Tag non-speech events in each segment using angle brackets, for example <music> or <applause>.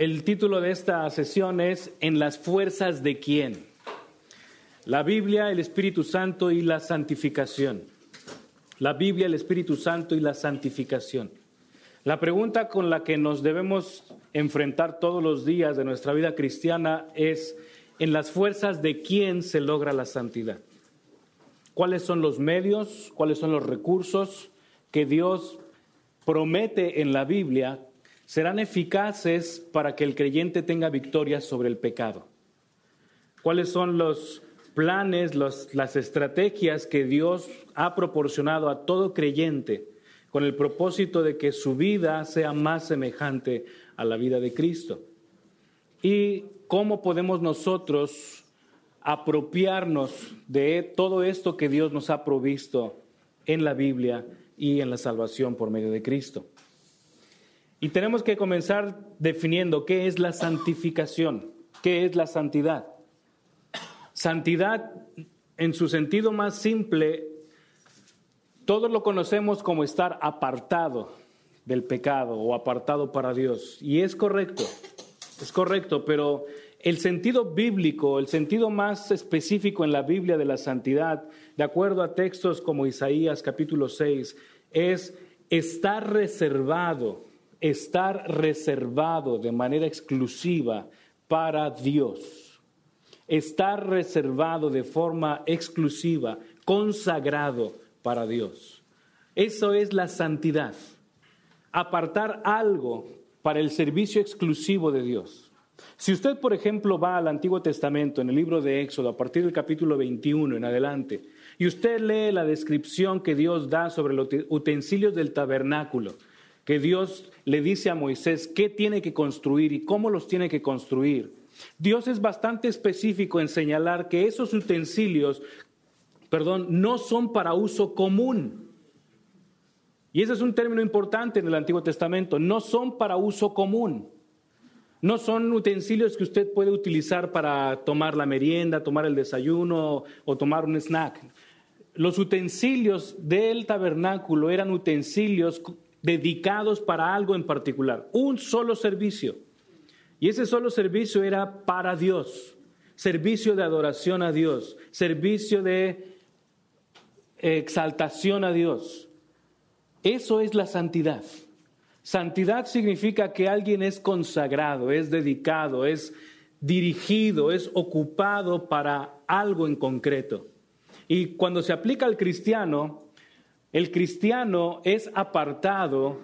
El título de esta sesión es En las fuerzas de quién. La Biblia, el Espíritu Santo y la santificación. La Biblia, el Espíritu Santo y la santificación. La pregunta con la que nos debemos enfrentar todos los días de nuestra vida cristiana es, ¿en las fuerzas de quién se logra la santidad? ¿Cuáles son los medios, cuáles son los recursos que Dios promete en la Biblia serán eficaces para que el creyente tenga victoria sobre el pecado? ¿Cuáles son los planes, las estrategias que Dios ha proporcionado a todo creyente con el propósito de que su vida sea más semejante a la vida de Cristo. ¿Y cómo podemos nosotros apropiarnos de todo esto que Dios nos ha provisto en la Biblia y en la salvación por medio de Cristo? Y tenemos que comenzar definiendo qué es la santificación, qué es la santidad. Santidad, en su sentido más simple, todos lo conocemos como estar apartado del pecado o apartado para Dios. Y es correcto, es correcto, pero el sentido bíblico, el sentido más específico en la Biblia de la santidad, de acuerdo a textos como Isaías capítulo 6, es estar reservado, estar reservado de manera exclusiva para Dios. Estar reservado de forma exclusiva, consagrado para Dios. Eso es la santidad. Apartar algo para el servicio exclusivo de Dios. Si usted, por ejemplo, va al Antiguo Testamento, en el libro de Éxodo, a partir del capítulo 21 en adelante, y usted lee la descripción que Dios da sobre los utensilios del tabernáculo, que Dios le dice a Moisés qué tiene que construir y cómo los tiene que construir, Dios es bastante específico en señalar que esos utensilios perdón, no son para uso común. Y ese es un término importante en el Antiguo Testamento, no son para uso común. No son utensilios que usted puede utilizar para tomar la merienda, tomar el desayuno o tomar un snack. Los utensilios del tabernáculo eran utensilios dedicados para algo en particular, un solo servicio. Y ese solo servicio era para Dios, servicio de adoración a Dios, servicio de exaltación a Dios. Eso es la santidad. Santidad significa que alguien es consagrado, es dedicado, es dirigido, es ocupado para algo en concreto. Y cuando se aplica al cristiano, el cristiano es apartado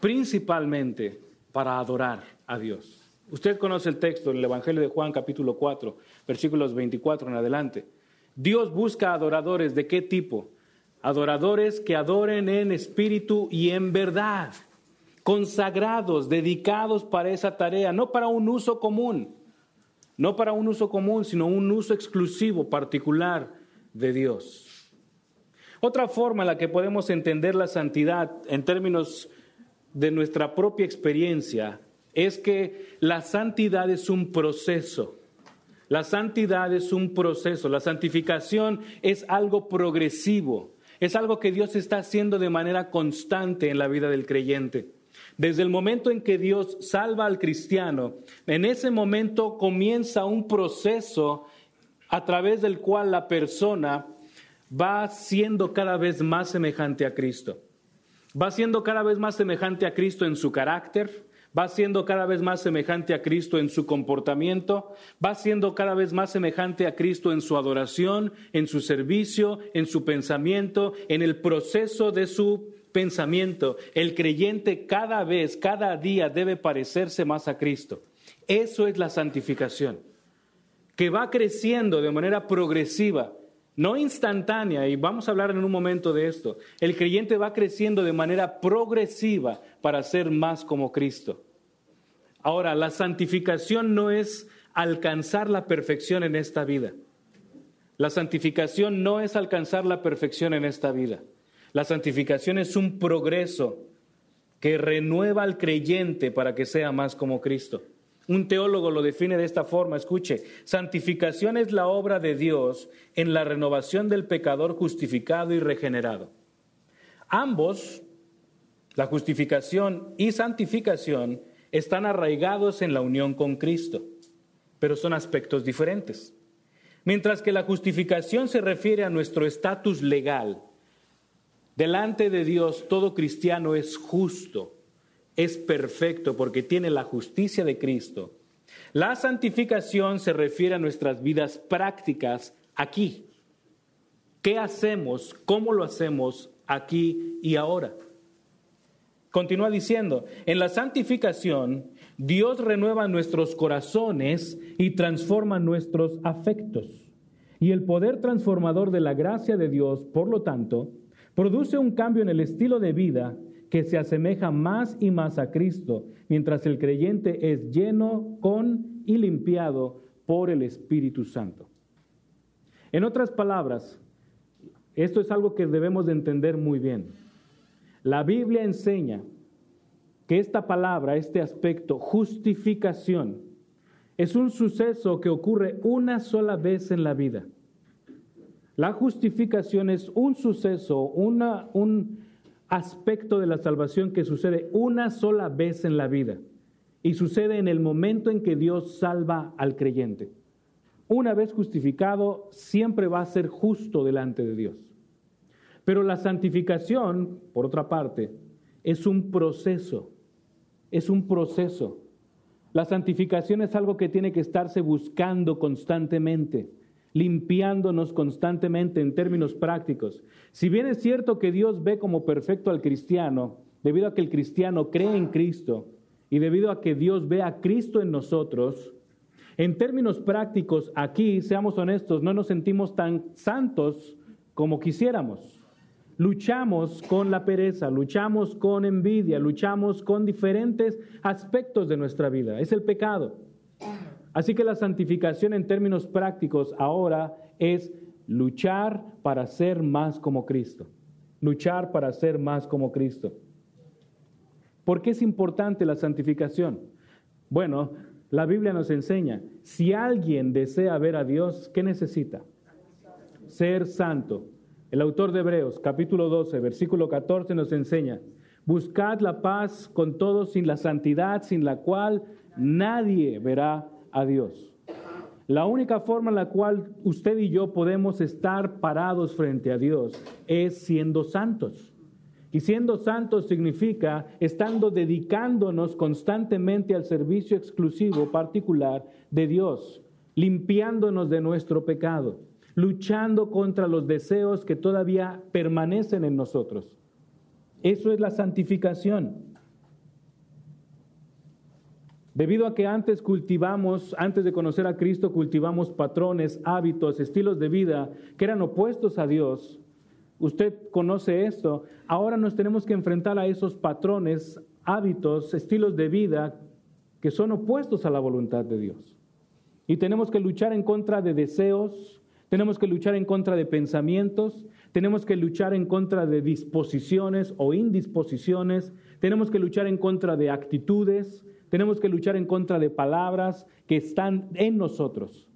principalmente para adorar a Dios. Usted conoce el texto en el Evangelio de Juan capítulo 4, versículos 24 en adelante. Dios busca adoradores de qué tipo? Adoradores que adoren en espíritu y en verdad, consagrados, dedicados para esa tarea, no para un uso común, no para un uso común, sino un uso exclusivo, particular de Dios. Otra forma en la que podemos entender la santidad en términos de nuestra propia experiencia es que la santidad es un proceso. La santidad es un proceso, la santificación es algo progresivo, es algo que Dios está haciendo de manera constante en la vida del creyente. Desde el momento en que Dios salva al cristiano, en ese momento comienza un proceso a través del cual la persona va siendo cada vez más semejante a Cristo. Va siendo cada vez más semejante a Cristo en su carácter, va siendo cada vez más semejante a Cristo en su comportamiento, va siendo cada vez más semejante a Cristo en su adoración, en su servicio, en su pensamiento, en el proceso de su pensamiento. El creyente cada vez, cada día debe parecerse más a Cristo. Eso es la santificación, que va creciendo de manera progresiva no instantánea, y vamos a hablar en un momento de esto. El creyente va creciendo de manera progresiva para ser más como Cristo. Ahora, la santificación no es alcanzar la perfección en esta vida. La santificación no es alcanzar la perfección en esta vida. La santificación es un progreso que renueva al creyente para que sea más como Cristo. Un teólogo lo define de esta forma, escuche, santificación es la obra de Dios en la renovación del pecador justificado y regenerado. Ambos, la justificación y santificación, están arraigados en la unión con Cristo, pero son aspectos diferentes. Mientras que la justificación se refiere a nuestro estatus legal, delante de Dios todo cristiano es justo, es perfecto porque tiene la justicia de Cristo. La santificación se refiere a nuestras vidas prácticas aquí. ¿Qué hacemos? ¿Cómo lo hacemos aquí y ahora? Continúa diciendo, en la santificación Dios renueva nuestros corazones y transforma nuestros afectos. Y el poder transformador de la gracia de Dios, por lo tanto, produce un cambio en el estilo de vida que se asemeja más y más a Cristo, mientras el creyente es lleno con y limpiado por el Espíritu Santo. En otras palabras, esto es algo que debemos de entender muy bien. La Biblia enseña que esta palabra, este aspecto, justificación, es un suceso que ocurre una sola vez en la vida. La justificación es un suceso, una, un aspecto de la salvación que sucede una sola vez en la vida y sucede en el momento en que Dios salva al creyente. Una vez justificado, siempre va a ser justo delante de Dios. Pero la santificación, por otra parte, es un proceso es un proceso. La santificación es algo que tiene que estarse buscando constantemente, limpiándonos constantemente en términos prácticos. Si bien es cierto que Dios ve como perfecto al cristiano, debido a que el cristiano cree en Cristo y debido a que Dios ve a Cristo en nosotros, en términos prácticos, aquí, seamos honestos, no nos sentimos tan santos como quisiéramos luchamos con la pereza, luchamos con envidia, luchamos con diferentes aspectos de nuestra vida. Es el pecado. Así que la santificación en términos prácticos ahora es luchar para ser más como Cristo. Luchar para ser más como Cristo. ¿Por qué es importante la santificación? Bueno, la Biblia nos enseña, si alguien desea ver a Dios, ¿qué necesita? Ser santo. El autor de Hebreos, capítulo 12, versículo 14, nos enseña, buscad la paz con todos sin la santidad, sin la cual nadie verá a Dios. La única forma en la cual usted y yo podemos estar parados frente a Dios es siendo santos. Y siendo santos significa estando dedicándonos constantemente al servicio exclusivo particular de Dios, limpiándonos de nuestro pecado luchando contra los deseos que todavía permanecen en nosotros. Eso es la santificación. Debido a que antes cultivamos, antes de conocer a Cristo, cultivamos patrones, hábitos, estilos de vida que eran opuestos a Dios, usted conoce esto, ahora nos tenemos que enfrentar a esos patrones, hábitos, estilos de vida que son opuestos a la voluntad de Dios. Y tenemos que luchar en contra de deseos, tenemos que luchar en contra de pensamientos, tenemos que luchar en contra de disposiciones o indisposiciones, tenemos que luchar en contra de actitudes, tenemos que luchar en contra de palabras que están en nosotros.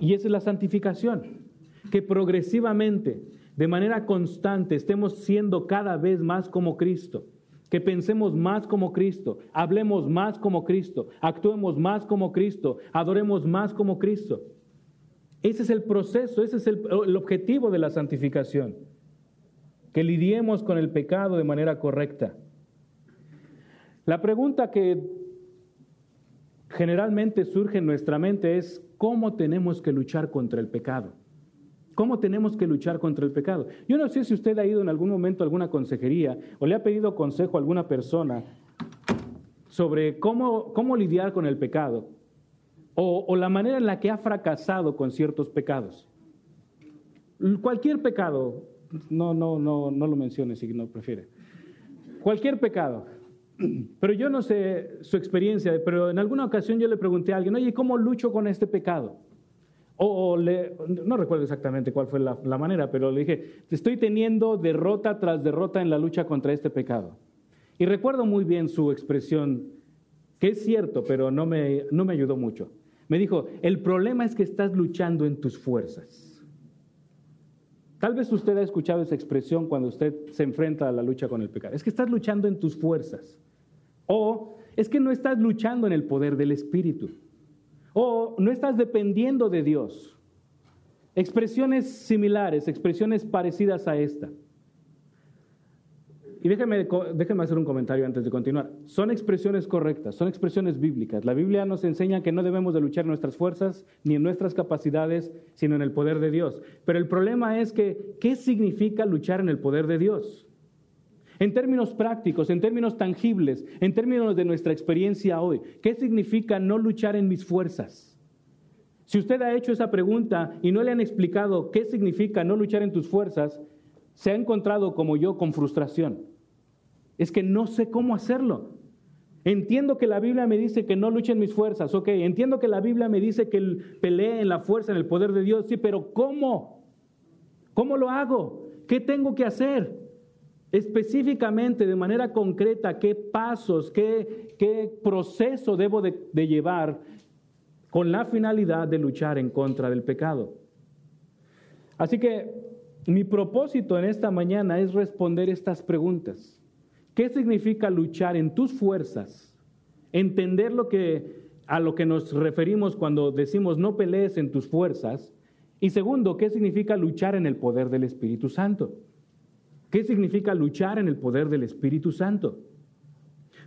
Y esa es la santificación, que progresivamente, de manera constante, estemos siendo cada vez más como Cristo, que pensemos más como Cristo, hablemos más como Cristo, actuemos más como Cristo, adoremos más como Cristo. Ese es el proceso, ese es el, objetivo de la santificación, que lidiemos con el pecado de manera correcta. La pregunta que generalmente surge en nuestra mente es, ¿cómo tenemos que luchar contra el pecado? ¿Cómo tenemos que luchar contra el pecado? Yo no sé si usted ha ido en algún momento a alguna consejería o le ha pedido consejo a alguna persona sobre cómo, cómo lidiar con el pecado o, la manera en la que ha fracasado con ciertos pecados. Cualquier pecado, no, no, no, no lo mencione si no prefiere. Cualquier pecado. Pero yo no sé su experiencia, pero en alguna ocasión yo le pregunté a alguien, oye, ¿cómo lucho con este pecado? O, le, no recuerdo exactamente cuál fue la, la, manera, pero le dije, estoy teniendo derrota tras derrota en la lucha contra este pecado. Y recuerdo muy bien su expresión, que es cierto, pero no me, no me ayudó mucho. Me dijo, el problema es que estás luchando en tus fuerzas. Tal vez usted ha escuchado esa expresión cuando usted se enfrenta a la lucha con el pecado. Es que estás luchando en tus fuerzas. O es que no estás luchando en el poder del Espíritu. O no estás dependiendo de Dios. Expresiones similares, expresiones parecidas a esta. Y déjenme, hacer un comentario antes de continuar. Son expresiones correctas, son expresiones bíblicas. La Biblia nos enseña que no debemos de luchar en nuestras fuerzas ni en nuestras capacidades, sino en el poder de Dios. Pero el problema es que, ¿qué significa luchar en el poder de Dios? En términos prácticos, en términos tangibles, en términos de nuestra experiencia hoy, ¿qué significa no luchar en mis fuerzas? Si usted ha hecho esa pregunta y no le han explicado qué significa no luchar en tus fuerzas, se ha encontrado como yo con frustración. Es que no sé cómo hacerlo. Entiendo que la Biblia me dice que no luche en mis fuerzas, ok. Entiendo que la Biblia me dice que pelee en la fuerza, en el poder de Dios, sí, pero ¿cómo? ¿Cómo lo hago? ¿Qué tengo que hacer? Específicamente, de manera concreta, ¿qué pasos, qué, qué proceso debo de, llevar con la finalidad de luchar en contra del pecado? Así que mi propósito en esta mañana es responder estas preguntas. ¿Qué significa luchar en tus fuerzas? Entender lo que, a lo que nos referimos cuando decimos no pelees en tus fuerzas. Y segundo, ¿qué significa luchar en el poder del Espíritu Santo? ¿Qué significa luchar en el poder del Espíritu Santo?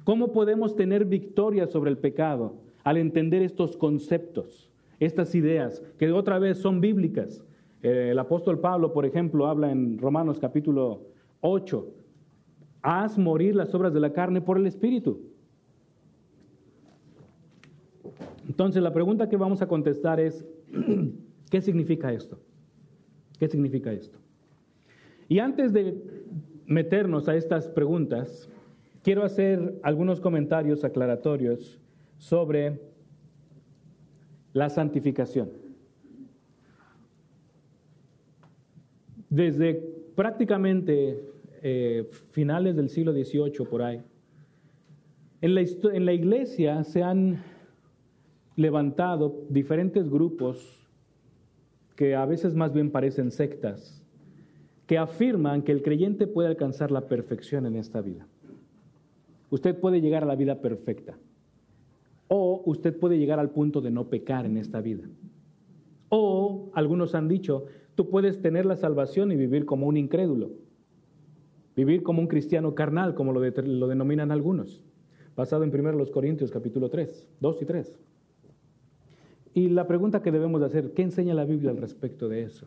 ¿Cómo podemos tener victoria sobre el pecado al entender estos conceptos, estas ideas, que otra vez son bíblicas? Eh, el apóstol Pablo, por ejemplo, habla en Romanos capítulo 8 haz morir las obras de la carne por el Espíritu. Entonces la pregunta que vamos a contestar es, <clears throat> ¿qué significa esto? ¿Qué significa esto? Y antes de meternos a estas preguntas, quiero hacer algunos comentarios aclaratorios sobre la santificación. Desde prácticamente eh, finales del siglo XVIII por ahí. En la, en la iglesia se han levantado diferentes grupos que a veces más bien parecen sectas, que afirman que el creyente puede alcanzar la perfección en esta vida. Usted puede llegar a la vida perfecta. O usted puede llegar al punto de no pecar en esta vida. O algunos han dicho, tú puedes tener la salvación y vivir como un incrédulo. Vivir como un cristiano carnal, como lo, denominan algunos, basado en 1 Corintios capítulo 3, 2 y 3. Y la pregunta que debemos hacer, ¿qué enseña la Biblia al respecto de eso?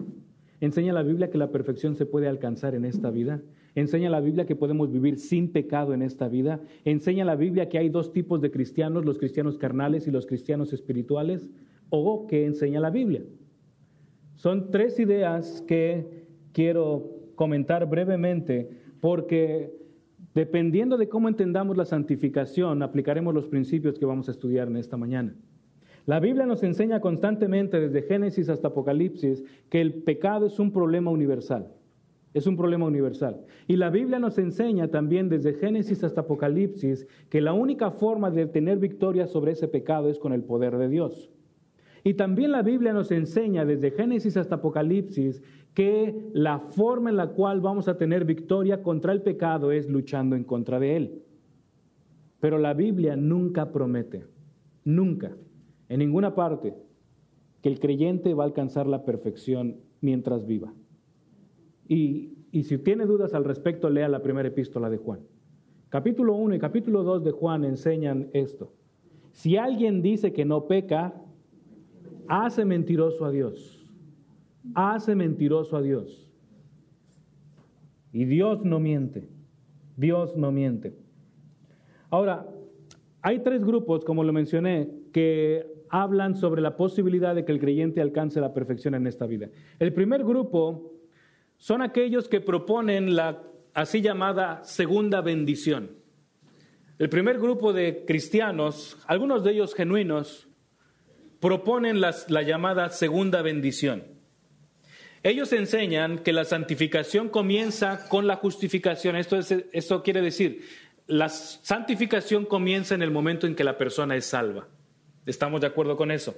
¿Enseña la Biblia que la perfección se puede alcanzar en esta vida? ¿Enseña la Biblia que podemos vivir sin pecado en esta vida? ¿Enseña la Biblia que hay dos tipos de cristianos, los cristianos carnales y los cristianos espirituales? ¿O qué enseña la Biblia? Son tres ideas que quiero comentar brevemente porque dependiendo de cómo entendamos la santificación, aplicaremos los principios que vamos a estudiar en esta mañana. La Biblia nos enseña constantemente, desde Génesis hasta Apocalipsis, que el pecado es un problema universal. Es un problema universal. Y la Biblia nos enseña también desde Génesis hasta Apocalipsis que la única forma de tener victoria sobre ese pecado es con el poder de Dios. Y también la Biblia nos enseña desde Génesis hasta Apocalipsis que la forma en la cual vamos a tener victoria contra el pecado es luchando en contra de él. Pero la Biblia nunca promete, nunca, en ninguna parte, que el creyente va a alcanzar la perfección mientras viva. Y, y si tiene dudas al respecto, lea la primera epístola de Juan. Capítulo 1 y capítulo 2 de Juan enseñan esto. Si alguien dice que no peca, hace mentiroso a Dios hace mentiroso a Dios. Y Dios no miente. Dios no miente. Ahora, hay tres grupos, como lo mencioné, que hablan sobre la posibilidad de que el creyente alcance la perfección en esta vida. El primer grupo son aquellos que proponen la así llamada segunda bendición. El primer grupo de cristianos, algunos de ellos genuinos, proponen la llamada segunda bendición. Ellos enseñan que la santificación comienza con la justificación. Esto, esto quiere decir, la santificación comienza en el momento en que la persona es salva. ¿Estamos de acuerdo con eso?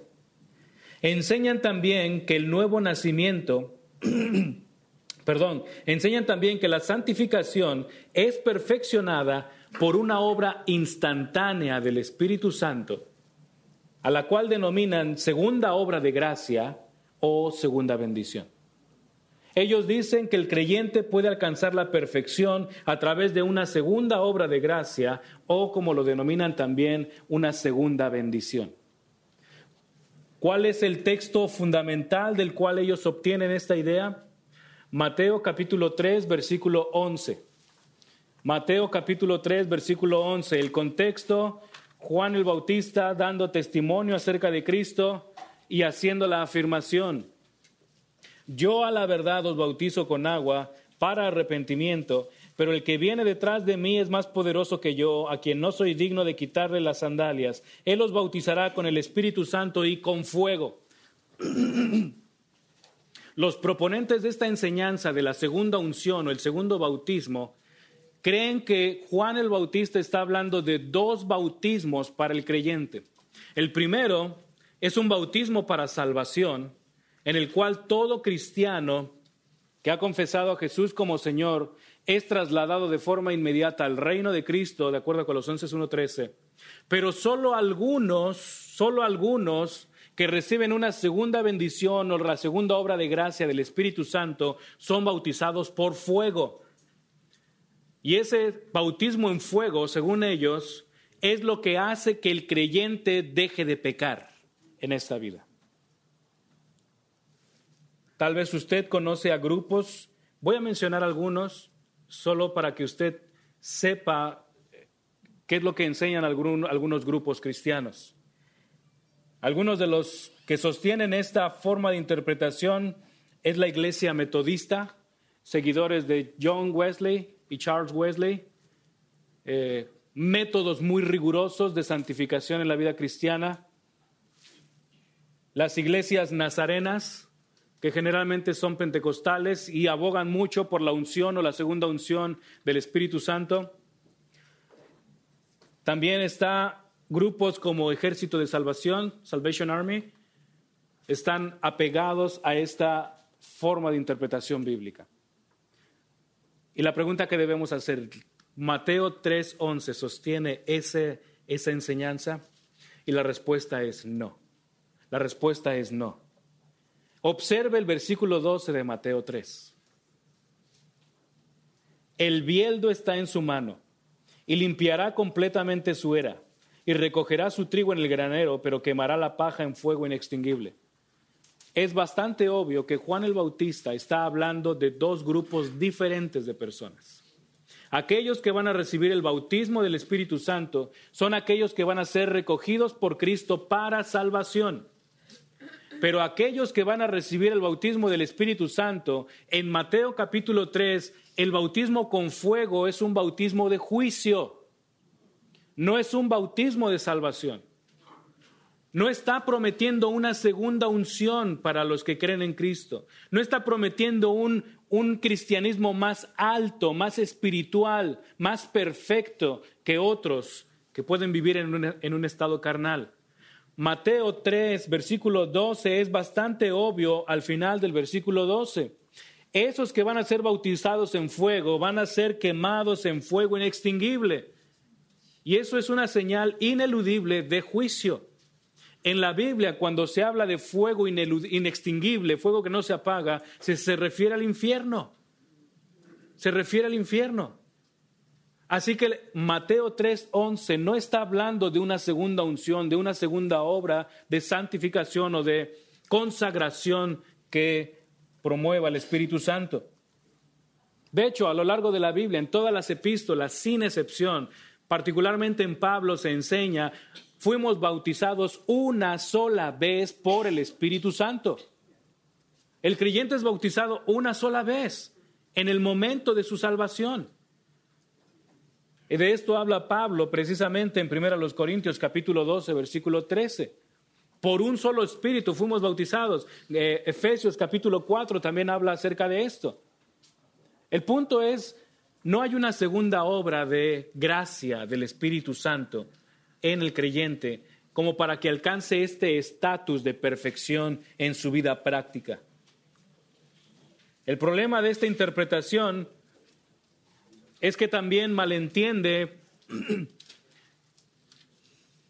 Enseñan también que el nuevo nacimiento, <clears throat> perdón, enseñan también que la santificación es perfeccionada por una obra instantánea del Espíritu Santo, a la cual denominan segunda obra de gracia o segunda bendición. Ellos dicen que el creyente puede alcanzar la perfección a través de una segunda obra de gracia o, como lo denominan también, una segunda bendición. ¿Cuál es el texto fundamental del cual ellos obtienen esta idea? Mateo capítulo 3, versículo 11. Mateo capítulo 3, versículo 11. El contexto, Juan el Bautista dando testimonio acerca de Cristo y haciendo la afirmación. Yo a la verdad os bautizo con agua para arrepentimiento, pero el que viene detrás de mí es más poderoso que yo, a quien no soy digno de quitarle las sandalias. Él os bautizará con el Espíritu Santo y con fuego. <clears throat> Los proponentes de esta enseñanza de la segunda unción o el segundo bautismo creen que Juan el Bautista está hablando de dos bautismos para el creyente. El primero es un bautismo para salvación en el cual todo cristiano que ha confesado a Jesús como Señor es trasladado de forma inmediata al reino de Cristo, de acuerdo a Colosenses 1.13. Pero solo algunos, solo algunos que reciben una segunda bendición o la segunda obra de gracia del Espíritu Santo son bautizados por fuego. Y ese bautismo en fuego, según ellos, es lo que hace que el creyente deje de pecar en esta vida. Tal vez usted conoce a grupos, voy a mencionar algunos solo para que usted sepa qué es lo que enseñan algunos grupos cristianos. Algunos de los que sostienen esta forma de interpretación es la iglesia metodista, seguidores de John Wesley y Charles Wesley, eh, métodos muy rigurosos de santificación en la vida cristiana, las iglesias nazarenas, que generalmente son pentecostales y abogan mucho por la unción o la segunda unción del Espíritu Santo. También está grupos como Ejército de Salvación, Salvation Army, están apegados a esta forma de interpretación bíblica. Y la pregunta que debemos hacer, Mateo 3:11 sostiene ese, esa enseñanza y la respuesta es no. La respuesta es no. Observe el versículo 12 de Mateo 3. El bieldo está en su mano y limpiará completamente su era y recogerá su trigo en el granero, pero quemará la paja en fuego inextinguible. Es bastante obvio que Juan el Bautista está hablando de dos grupos diferentes de personas. Aquellos que van a recibir el bautismo del Espíritu Santo son aquellos que van a ser recogidos por Cristo para salvación. Pero aquellos que van a recibir el bautismo del Espíritu Santo, en Mateo capítulo 3, el bautismo con fuego es un bautismo de juicio, no es un bautismo de salvación. No está prometiendo una segunda unción para los que creen en Cristo. No está prometiendo un, un cristianismo más alto, más espiritual, más perfecto que otros que pueden vivir en en un estado carnal. Mateo 3, versículo 12 es bastante obvio al final del versículo 12. Esos que van a ser bautizados en fuego van a ser quemados en fuego inextinguible. Y eso es una señal ineludible de juicio. En la Biblia, cuando se habla de fuego inextinguible, fuego que no se apaga, se, se refiere al infierno. Se refiere al infierno. Así que Mateo 3:11 no está hablando de una segunda unción, de una segunda obra de santificación o de consagración que promueva el Espíritu Santo. De hecho, a lo largo de la Biblia, en todas las epístolas, sin excepción, particularmente en Pablo se enseña, fuimos bautizados una sola vez por el Espíritu Santo. El creyente es bautizado una sola vez en el momento de su salvación. De esto habla Pablo precisamente en 1 Corintios capítulo 12, versículo 13. Por un solo espíritu fuimos bautizados. Eh, Efesios capítulo 4 también habla acerca de esto. El punto es, no hay una segunda obra de gracia del Espíritu Santo en el creyente como para que alcance este estatus de perfección en su vida práctica. El problema de esta interpretación es que también malentiende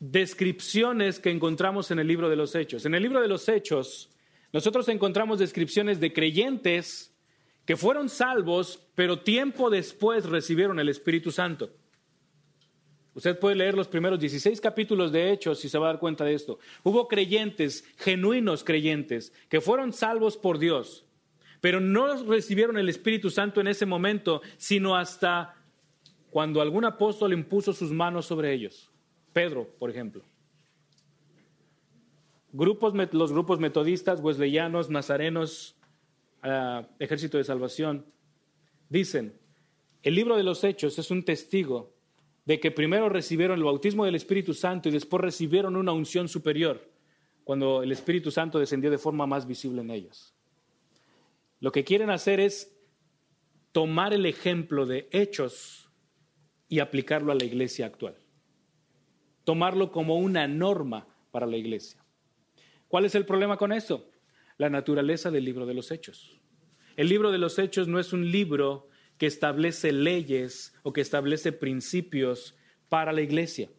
descripciones que encontramos en el libro de los Hechos. En el libro de los Hechos, nosotros encontramos descripciones de creyentes que fueron salvos, pero tiempo después recibieron el Espíritu Santo. Usted puede leer los primeros 16 capítulos de Hechos y se va a dar cuenta de esto. Hubo creyentes, genuinos creyentes, que fueron salvos por Dios, pero no recibieron el Espíritu Santo en ese momento, sino hasta cuando algún apóstol impuso sus manos sobre ellos. Pedro, por ejemplo. Grupos, los grupos metodistas, wesleyanos, nazarenos, ah, Ejército de Salvación, dicen, el libro de los Hechos es un testigo de que primero recibieron el bautismo del Espíritu Santo y después recibieron una unción superior cuando el Espíritu Santo descendió de forma más visible en ellos. Lo que quieren hacer es tomar el ejemplo de hechos y aplicarlo a la iglesia actual. Tomarlo como una norma para la iglesia. ¿Cuál es el problema con eso? La naturaleza del libro de los hechos. El libro de los hechos no es un libro que establece leyes o que establece principios para la iglesia.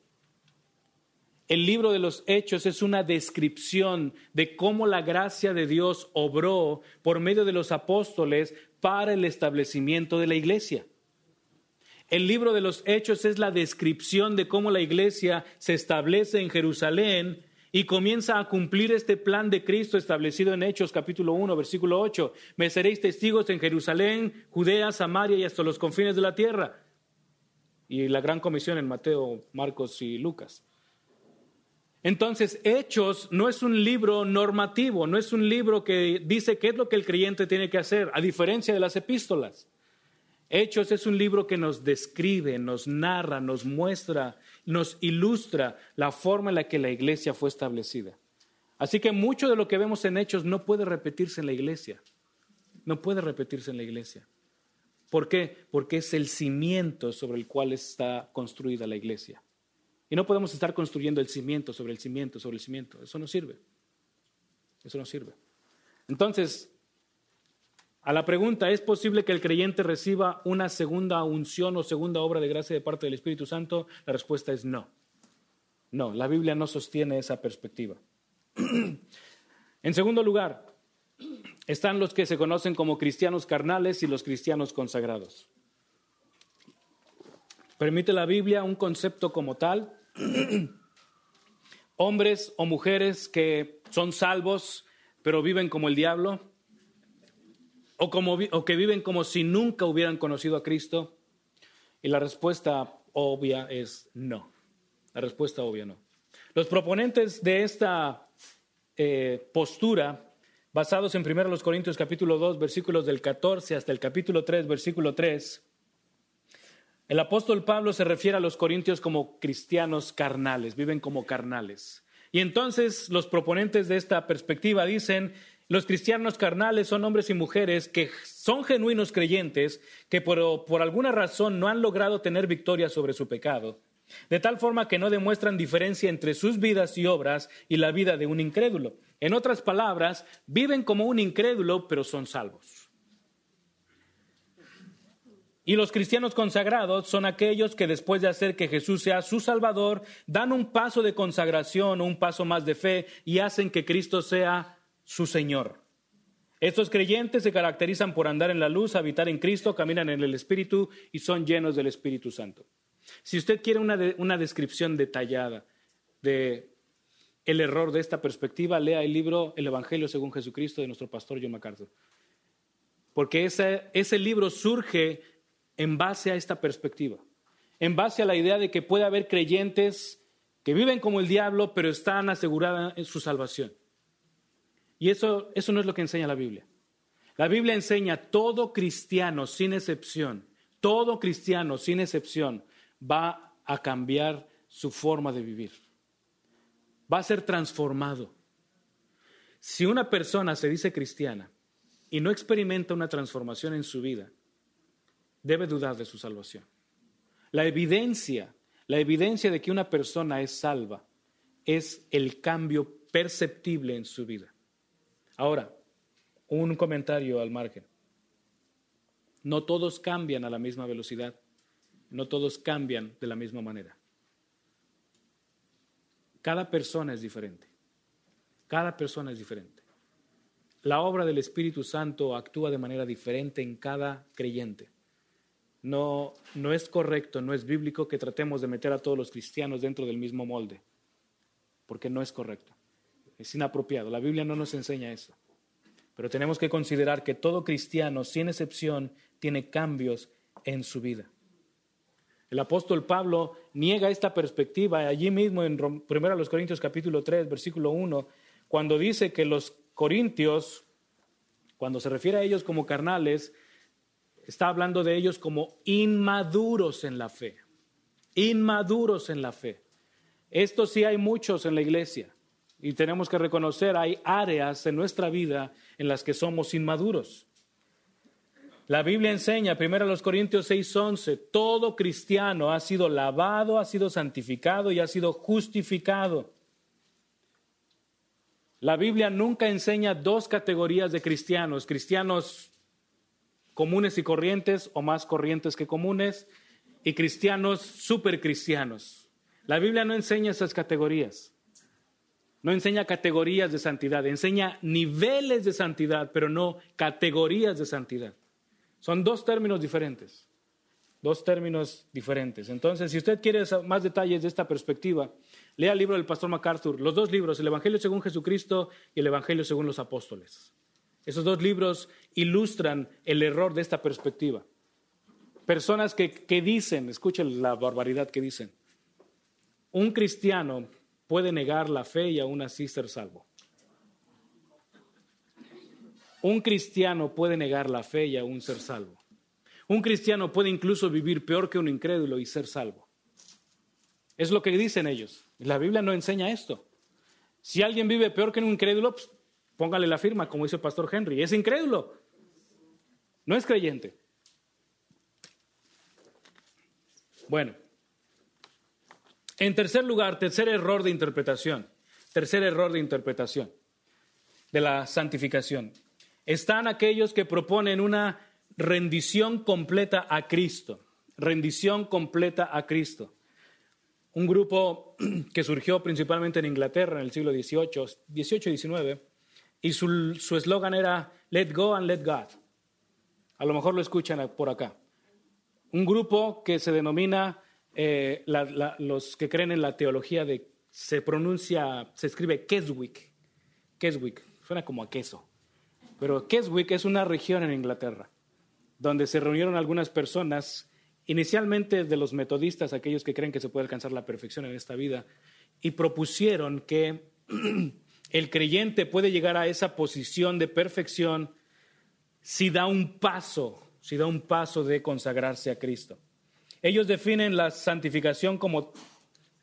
El libro de los Hechos es una descripción de cómo la gracia de Dios obró por medio de los apóstoles para el establecimiento de la iglesia. El libro de los Hechos es la descripción de cómo la iglesia se establece en Jerusalén y comienza a cumplir este plan de Cristo establecido en Hechos capítulo 1, versículo 8. Me seréis testigos en Jerusalén, Judea, Samaria y hasta los confines de la tierra. Y la gran comisión en Mateo, Marcos y Lucas. Entonces, Hechos no es un libro normativo, no es un libro que dice qué es lo que el creyente tiene que hacer, a diferencia de las epístolas. Hechos es un libro que nos describe, nos narra, nos muestra, nos ilustra la forma en la que la iglesia fue establecida. Así que mucho de lo que vemos en Hechos no puede repetirse en la iglesia. No puede repetirse en la iglesia. ¿Por qué? Porque es el cimiento sobre el cual está construida la iglesia. Y no podemos estar construyendo el cimiento sobre el cimiento sobre el cimiento. Eso no sirve. Eso no sirve. Entonces, a la pregunta, ¿es posible que el creyente reciba una segunda unción o segunda obra de gracia de parte del Espíritu Santo? La respuesta es no. No, la Biblia no sostiene esa perspectiva. <clears throat> en segundo lugar, están los que se conocen como cristianos carnales y los cristianos consagrados. ¿Permite la Biblia un concepto como tal? <clears throat> Hombres o mujeres que son salvos pero viven como el diablo, o, que viven como si nunca hubieran conocido a Cristo? Y la respuesta obvia es no. La respuesta obvia no. Los proponentes de esta eh, postura, basados en 1 Corintios capítulo 2, versículos del 14 hasta el capítulo 3, versículo 3, el apóstol Pablo se refiere a los corintios como cristianos carnales, viven como carnales. Y entonces los proponentes de esta perspectiva dicen los cristianos carnales son hombres y mujeres que son genuinos creyentes, que por, por, alguna razón no han logrado tener victoria sobre su pecado, de tal forma que no demuestran diferencia entre sus vidas y obras y la vida de un incrédulo. En otras palabras, viven como un incrédulo, pero son salvos. Y los cristianos consagrados son aquellos que después de hacer que Jesús sea su Salvador, dan un paso de consagración un paso más de fe y hacen que Cristo sea su Señor. Estos creyentes se caracterizan por andar en la luz, habitar en Cristo, caminan en el Espíritu y son llenos del Espíritu Santo. Si usted quiere una, descripción detallada de el error de esta perspectiva, lea el libro El Evangelio según Jesucristo de nuestro pastor John MacArthur. Porque ese, ese libro surge en base a esta perspectiva, en base a la idea de que puede haber creyentes que viven como el diablo, pero están aseguradas en su salvación. Y eso, eso no es lo que enseña la Biblia. La Biblia enseña todo cristiano sin excepción, todo cristiano sin excepción va a cambiar su forma de vivir. Va a ser transformado. Si una persona se dice cristiana y no experimenta una transformación en su vida, debe dudar de su salvación. La evidencia, la evidencia de que una persona es salva es el cambio perceptible en su vida. Ahora, un comentario al margen. No todos cambian a la misma velocidad, no todos cambian de la misma manera. Cada persona es diferente. Cada persona es diferente. La obra del Espíritu Santo actúa de manera diferente en cada creyente. No, no es correcto, no es bíblico que tratemos de meter a todos los cristianos dentro del mismo molde, porque no es correcto. Es inapropiado. La Biblia no nos enseña eso. Pero tenemos que considerar que todo cristiano, sin excepción, tiene cambios en su vida. El apóstol Pablo niega esta perspectiva allí mismo en 1 Corintios capítulo 3, versículo 1, cuando dice que los corintios, cuando se refiere a ellos como carnales, está hablando de ellos como inmaduros en la fe. Inmaduros en la fe. Esto sí hay muchos en la iglesia. Y tenemos que reconocer, hay áreas en nuestra vida en las que somos inmaduros. La Biblia enseña, 1 Corintios 6:11, todo cristiano ha sido lavado, ha sido santificado y ha sido justificado. La Biblia nunca enseña dos categorías de cristianos, cristianos comunes y corrientes o más corrientes que comunes y cristianos supercristianos. La Biblia no enseña esas categorías no enseña categorías de santidad, enseña niveles de santidad, pero no categorías de santidad. Son dos términos diferentes, dos términos diferentes. Entonces, si usted quiere más detalles de esta perspectiva, lea el libro del pastor MacArthur, los dos libros, el Evangelio según Jesucristo y el Evangelio según los apóstoles. Esos dos libros ilustran el error de esta perspectiva. Personas que, que dicen, escuchen la barbaridad que dicen, un cristiano puede negar la fe y aún así ser salvo. Un cristiano puede negar la fe y aún ser salvo. Un cristiano puede incluso vivir peor que un incrédulo y ser salvo. Es lo que dicen ellos. La Biblia no enseña esto. Si alguien vive peor que un incrédulo, pues, póngale la firma, como dice el pastor Henry. Es incrédulo. No es creyente. Bueno, en tercer lugar, tercer error de interpretación, tercer error de interpretación de la santificación. Están aquellos que proponen una rendición completa a Cristo, rendición completa a Cristo. Un grupo <clears throat> que surgió principalmente en Inglaterra en el siglo XVIII, XVIII y XIX, y su eslogan era Let go and let God. A lo mejor lo escuchan por acá. Un grupo que se denomina eh, los que creen en la teología de, se pronuncia, se escribe Keswick. Keswick, suena como a queso. Pero Keswick es una región en Inglaterra, donde se reunieron algunas personas, inicialmente de los metodistas, aquellos que creen que se puede alcanzar la perfección en esta vida, y propusieron que <clears throat> el creyente puede llegar a esa posición de perfección si da un paso, si da un paso de consagrarse a Cristo. Ellos definen la santificación como,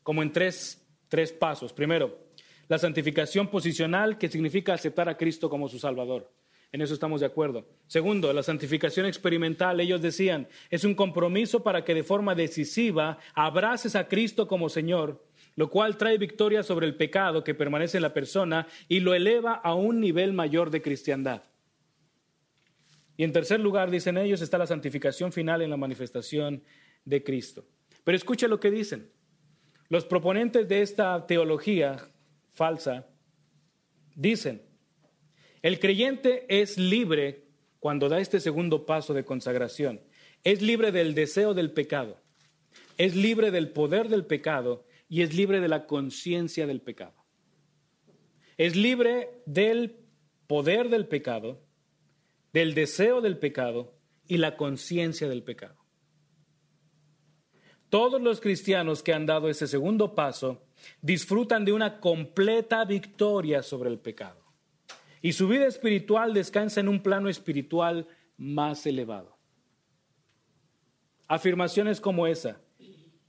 como en tres, tres pasos. Primero, la santificación posicional, que significa aceptar a Cristo como su Salvador. En eso estamos de acuerdo. Segundo, la santificación experimental, ellos decían, es un compromiso para que de forma decisiva abraces a Cristo como Señor, lo cual trae victoria sobre el pecado que permanece en la persona y lo eleva a un nivel mayor de cristiandad. Y en tercer lugar, dicen ellos, está la santificación final en la manifestación de Cristo. Pero escuche lo que dicen. Los proponentes de esta teología falsa dicen, el creyente es libre cuando da este segundo paso de consagración. Es libre del deseo del pecado, es libre del poder del pecado y es libre de la conciencia del pecado. Es libre del poder del pecado, del deseo del pecado y la conciencia del pecado. Todos los cristianos que han dado ese segundo paso disfrutan de una completa victoria sobre el pecado. Y su vida espiritual descansa en un plano espiritual más elevado. Afirmaciones como esa.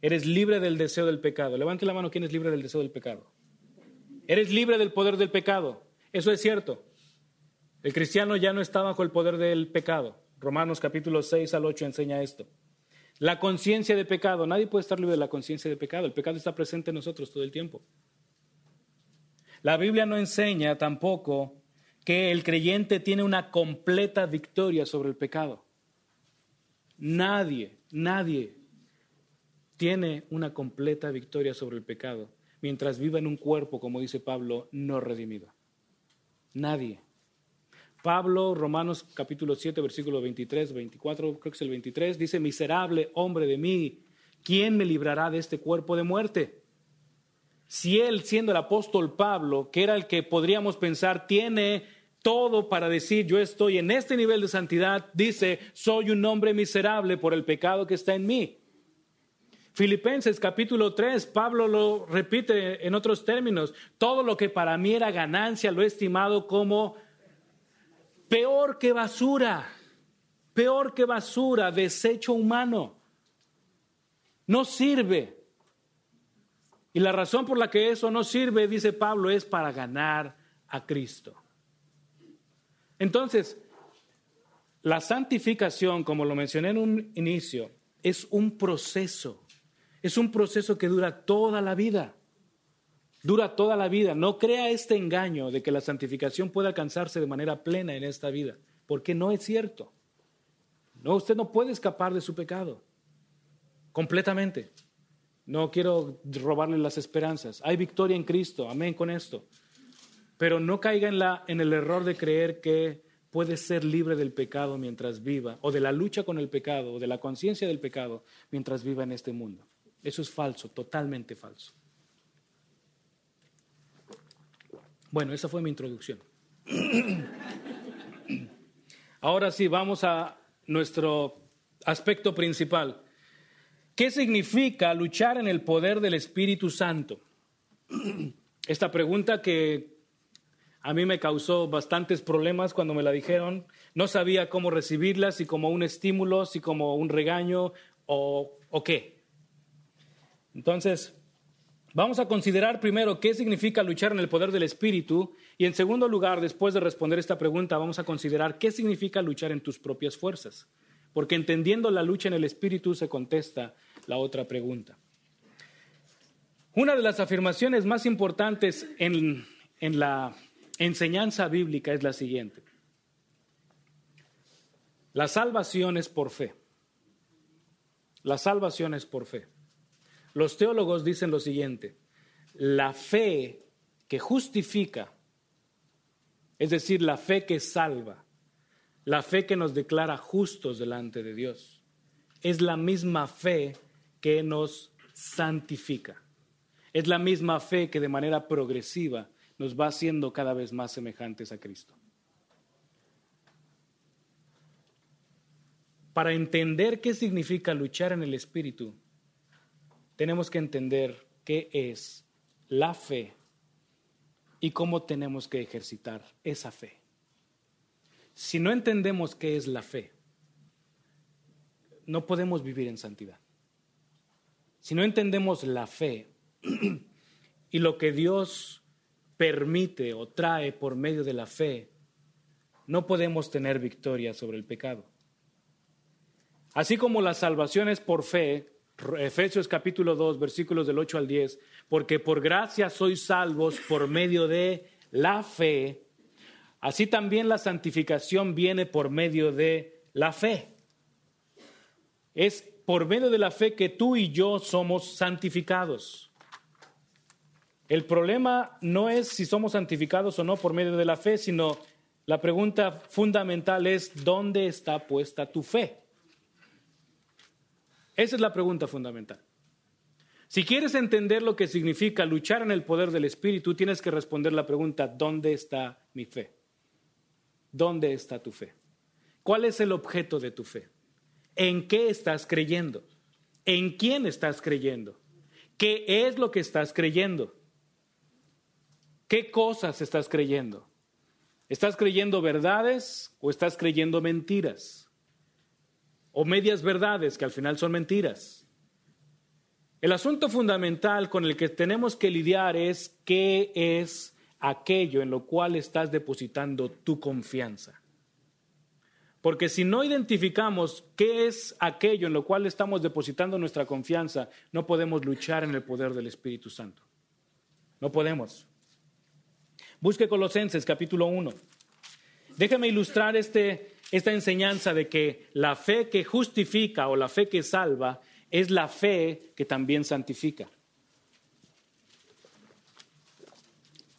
Eres libre del deseo del pecado. Levante la mano quien es libre del deseo del pecado. Eres libre del poder del pecado. Eso es cierto. El cristiano ya no está bajo el poder del pecado. Romanos capítulo 6 al 8 enseña esto. La conciencia de pecado. Nadie puede estar libre de la conciencia de pecado. El pecado está presente en nosotros todo el tiempo. La Biblia no enseña tampoco que el creyente tiene una completa victoria sobre el pecado. Nadie, nadie. Tiene una completa victoria sobre el pecado mientras viva en un cuerpo, como dice Pablo, no redimido. Nadie. Pablo, Romanos capítulo 7, versículo 23, 24, creo que es el 23, dice, miserable hombre de mí, ¿quién me librará de este cuerpo de muerte? Si él, siendo el apóstol Pablo, que era el que podríamos pensar tiene todo para decir yo estoy en este nivel de santidad, dice, soy un hombre miserable por el pecado que está en mí. Filipenses capítulo 3, Pablo lo repite en otros términos, todo lo que para mí era ganancia lo he estimado como peor que basura, peor que basura, desecho humano. No sirve. Y la razón por la que eso no sirve, dice Pablo, es para ganar a Cristo. Entonces, la santificación, como lo mencioné en un inicio, es un proceso. Es un proceso que dura toda la vida. Dura toda la vida. No crea este engaño de que la santificación puede alcanzarse de manera plena en esta vida, porque no es cierto. No, usted no puede escapar de su pecado completamente. No quiero robarle las esperanzas. Hay victoria en Cristo, amén con esto. Pero no caiga en, la, en el error de creer que puede ser libre del pecado mientras viva, o de la lucha con el pecado, o de la conciencia del pecado mientras viva en este mundo. Eso es falso, totalmente falso. Bueno, esa fue mi introducción. <clears throat> Ahora sí, vamos a nuestro aspecto principal. ¿Qué significa luchar en el poder del Espíritu Santo? <clears throat> Esta pregunta que a mí me causó bastantes problemas cuando me la dijeron. No sabía cómo recibirla, si como un estímulo, si como un regaño o, o qué. Entonces, vamos a considerar primero qué significa luchar en el poder del Espíritu y en segundo lugar, después de responder esta pregunta, vamos a considerar qué significa luchar en tus propias fuerzas. Porque entendiendo la lucha en el Espíritu se contesta la otra pregunta. Una de las afirmaciones más importantes en, en la enseñanza bíblica es la siguiente. La salvación es por fe. La salvación es por fe. Los teólogos dicen lo siguiente, la fe que justifica, es decir, la fe que salva, la fe que nos declara justos delante de Dios, es la misma fe que nos santifica. Es la misma fe que de manera progresiva nos va haciendo cada vez más semejantes a Cristo. Para entender qué significa luchar en el Espíritu, tenemos que entender qué es la fe y cómo tenemos que ejercitar esa fe. Si no entendemos qué es la fe, no podemos vivir en santidad. Si no entendemos la fe <clears throat> y lo que Dios permite o trae por medio de la fe, no podemos tener victoria sobre el pecado. Así como la salvación es por fe, Efesios capítulo 2, versículos del 8 al 10, porque por gracia sois salvos por medio de la fe, así también la santificación viene por medio de la fe. Es por medio de la fe que tú y yo somos santificados. El problema no es si somos santificados o no por medio de la fe, sino la pregunta fundamental es, ¿dónde está puesta tu fe? Esa es la pregunta fundamental. Si quieres entender lo que significa luchar en el poder del Espíritu, tienes que responder la pregunta, ¿dónde está mi fe? ¿Dónde está tu fe? ¿Cuál es el objeto de tu fe? ¿En qué estás creyendo? ¿En quién estás creyendo? ¿Qué es lo que estás creyendo? ¿Qué cosas estás creyendo? ¿Estás creyendo verdades o estás creyendo mentiras? O medias verdades que al final son mentiras. El asunto fundamental con el que tenemos que lidiar es qué es aquello en lo cual estás depositando tu confianza. Porque si no identificamos qué es aquello en lo cual estamos depositando nuestra confianza, no podemos luchar en el poder del Espíritu Santo. No podemos. Busque Colosenses capítulo 1. Déjame ilustrar este esta enseñanza de que la fe que justifica o la fe que salva es la fe que también santifica.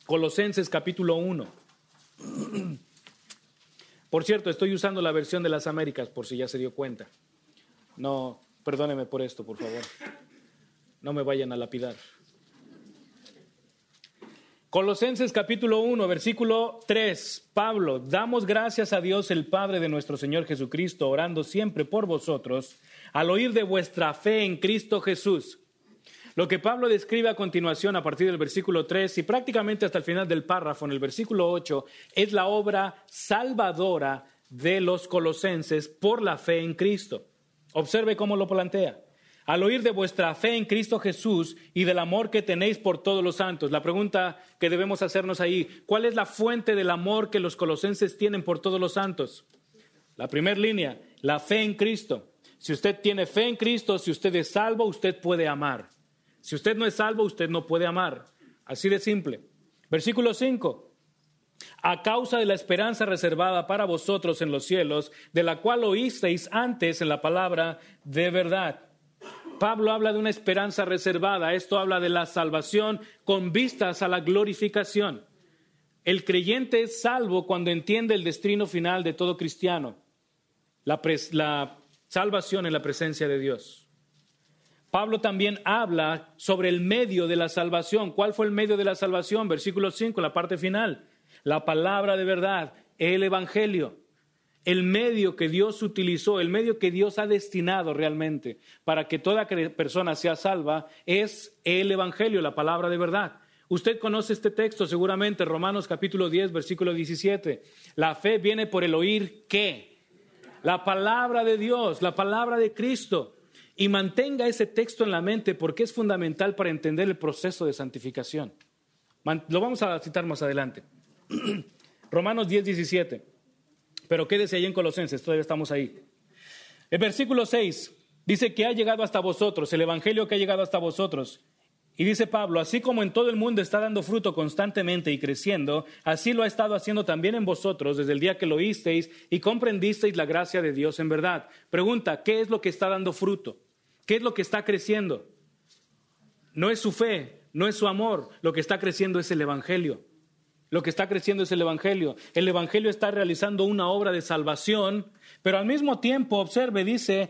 Colosenses capítulo 1. <clears throat> Por cierto, estoy usando la versión de las Américas por si ya se dio cuenta. No, perdóneme por esto, por favor. No me vayan a lapidar. Colosenses capítulo 1, versículo 3. Pablo, damos gracias a Dios el Padre de nuestro Señor Jesucristo, orando siempre por vosotros, al oír de vuestra fe en Cristo Jesús. Lo que Pablo describe a continuación a partir del versículo 3 y prácticamente hasta el final del párrafo, en el versículo 8, es la obra salvadora de los colosenses por la fe en Cristo. Observe cómo lo plantea al oír de vuestra fe en Cristo Jesús y del amor que tenéis por todos los santos. La pregunta que debemos hacernos ahí, ¿cuál es la fuente del amor que los colosenses tienen por todos los santos? La primera línea, la fe en Cristo. Si usted tiene fe en Cristo, si usted es salvo, usted puede amar. Si usted no es salvo, usted no puede amar. Así de simple. Versículo 5. A causa de la esperanza reservada para vosotros en los cielos, de la cual oísteis antes en la palabra de verdad Pablo habla de una esperanza reservada, esto habla de la salvación con vistas a la glorificación. El creyente es salvo cuando entiende el destino final de todo cristiano, la, salvación en la presencia de Dios. Pablo también habla sobre el medio de la salvación. ¿Cuál fue el medio de la salvación? Versículo 5, la parte final. La palabra de verdad, el Evangelio el medio que Dios utilizó, el medio que Dios ha destinado realmente para que toda persona sea salva es el Evangelio, la palabra de verdad. Usted conoce este texto seguramente, Romanos capítulo 10, versículo 17. La fe viene por el oír qué? La palabra de Dios, la palabra de Cristo. Y mantenga ese texto en la mente porque es fundamental para entender el proceso de santificación. Lo vamos a citar más adelante. <clears throat> Romanos 10, 17. Pero quédese ahí en Colosenses, todavía estamos ahí. El versículo 6 dice que ha llegado hasta vosotros, el Evangelio que ha llegado hasta vosotros. Y dice Pablo, así como en todo el mundo está dando fruto constantemente y creciendo, así lo ha estado haciendo también en vosotros desde el día que lo oísteis y comprendisteis la gracia de Dios en verdad. Pregunta, ¿qué es lo que está dando fruto? ¿Qué es lo que está creciendo? No es su fe, no es su amor, lo que está creciendo es el Evangelio. Lo que está creciendo es el Evangelio. El Evangelio está realizando una obra de salvación, pero al mismo tiempo, observe, dice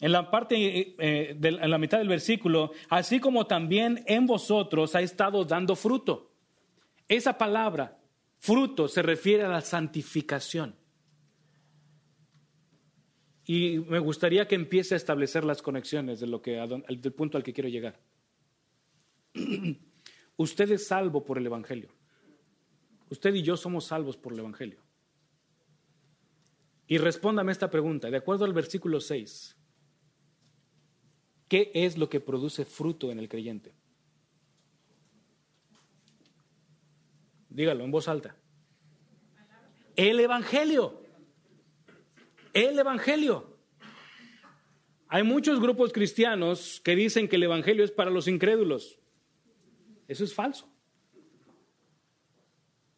en la parte, eh, en la mitad del versículo, así como también en vosotros ha estado dando fruto. Esa palabra, fruto, se refiere a la santificación. Y me gustaría que empiece a establecer las conexiones de lo que, del punto al que quiero llegar. <clears throat> Usted es salvo por el Evangelio. Usted y yo somos salvos por el Evangelio. Y respóndame esta pregunta, de acuerdo al versículo 6, ¿qué es lo que produce fruto en el creyente? Dígalo en voz alta. El Evangelio. El Evangelio. Hay muchos grupos cristianos que dicen que el Evangelio es para los incrédulos. Eso es falso.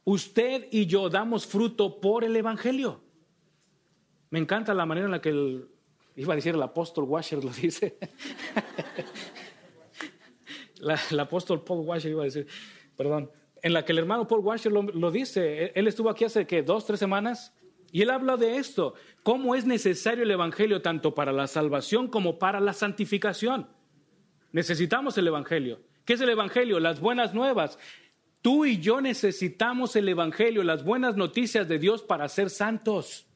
Usted y yo damos fruto por el Evangelio. Me encanta la manera en la que el, iba a decir el apóstol Washer lo dice. <laughs> el apóstol Paul Washer iba a decir, perdón, en la que el hermano Paul Washer lo, dice. Él estuvo aquí hace que dos, tres semanas y él habla de esto, cómo es necesario el Evangelio tanto para la salvación como para la santificación. Necesitamos el Evangelio. ¿Qué es el Evangelio? Las buenas nuevas. Tú y yo necesitamos el Evangelio, las buenas noticias de Dios para ser santos.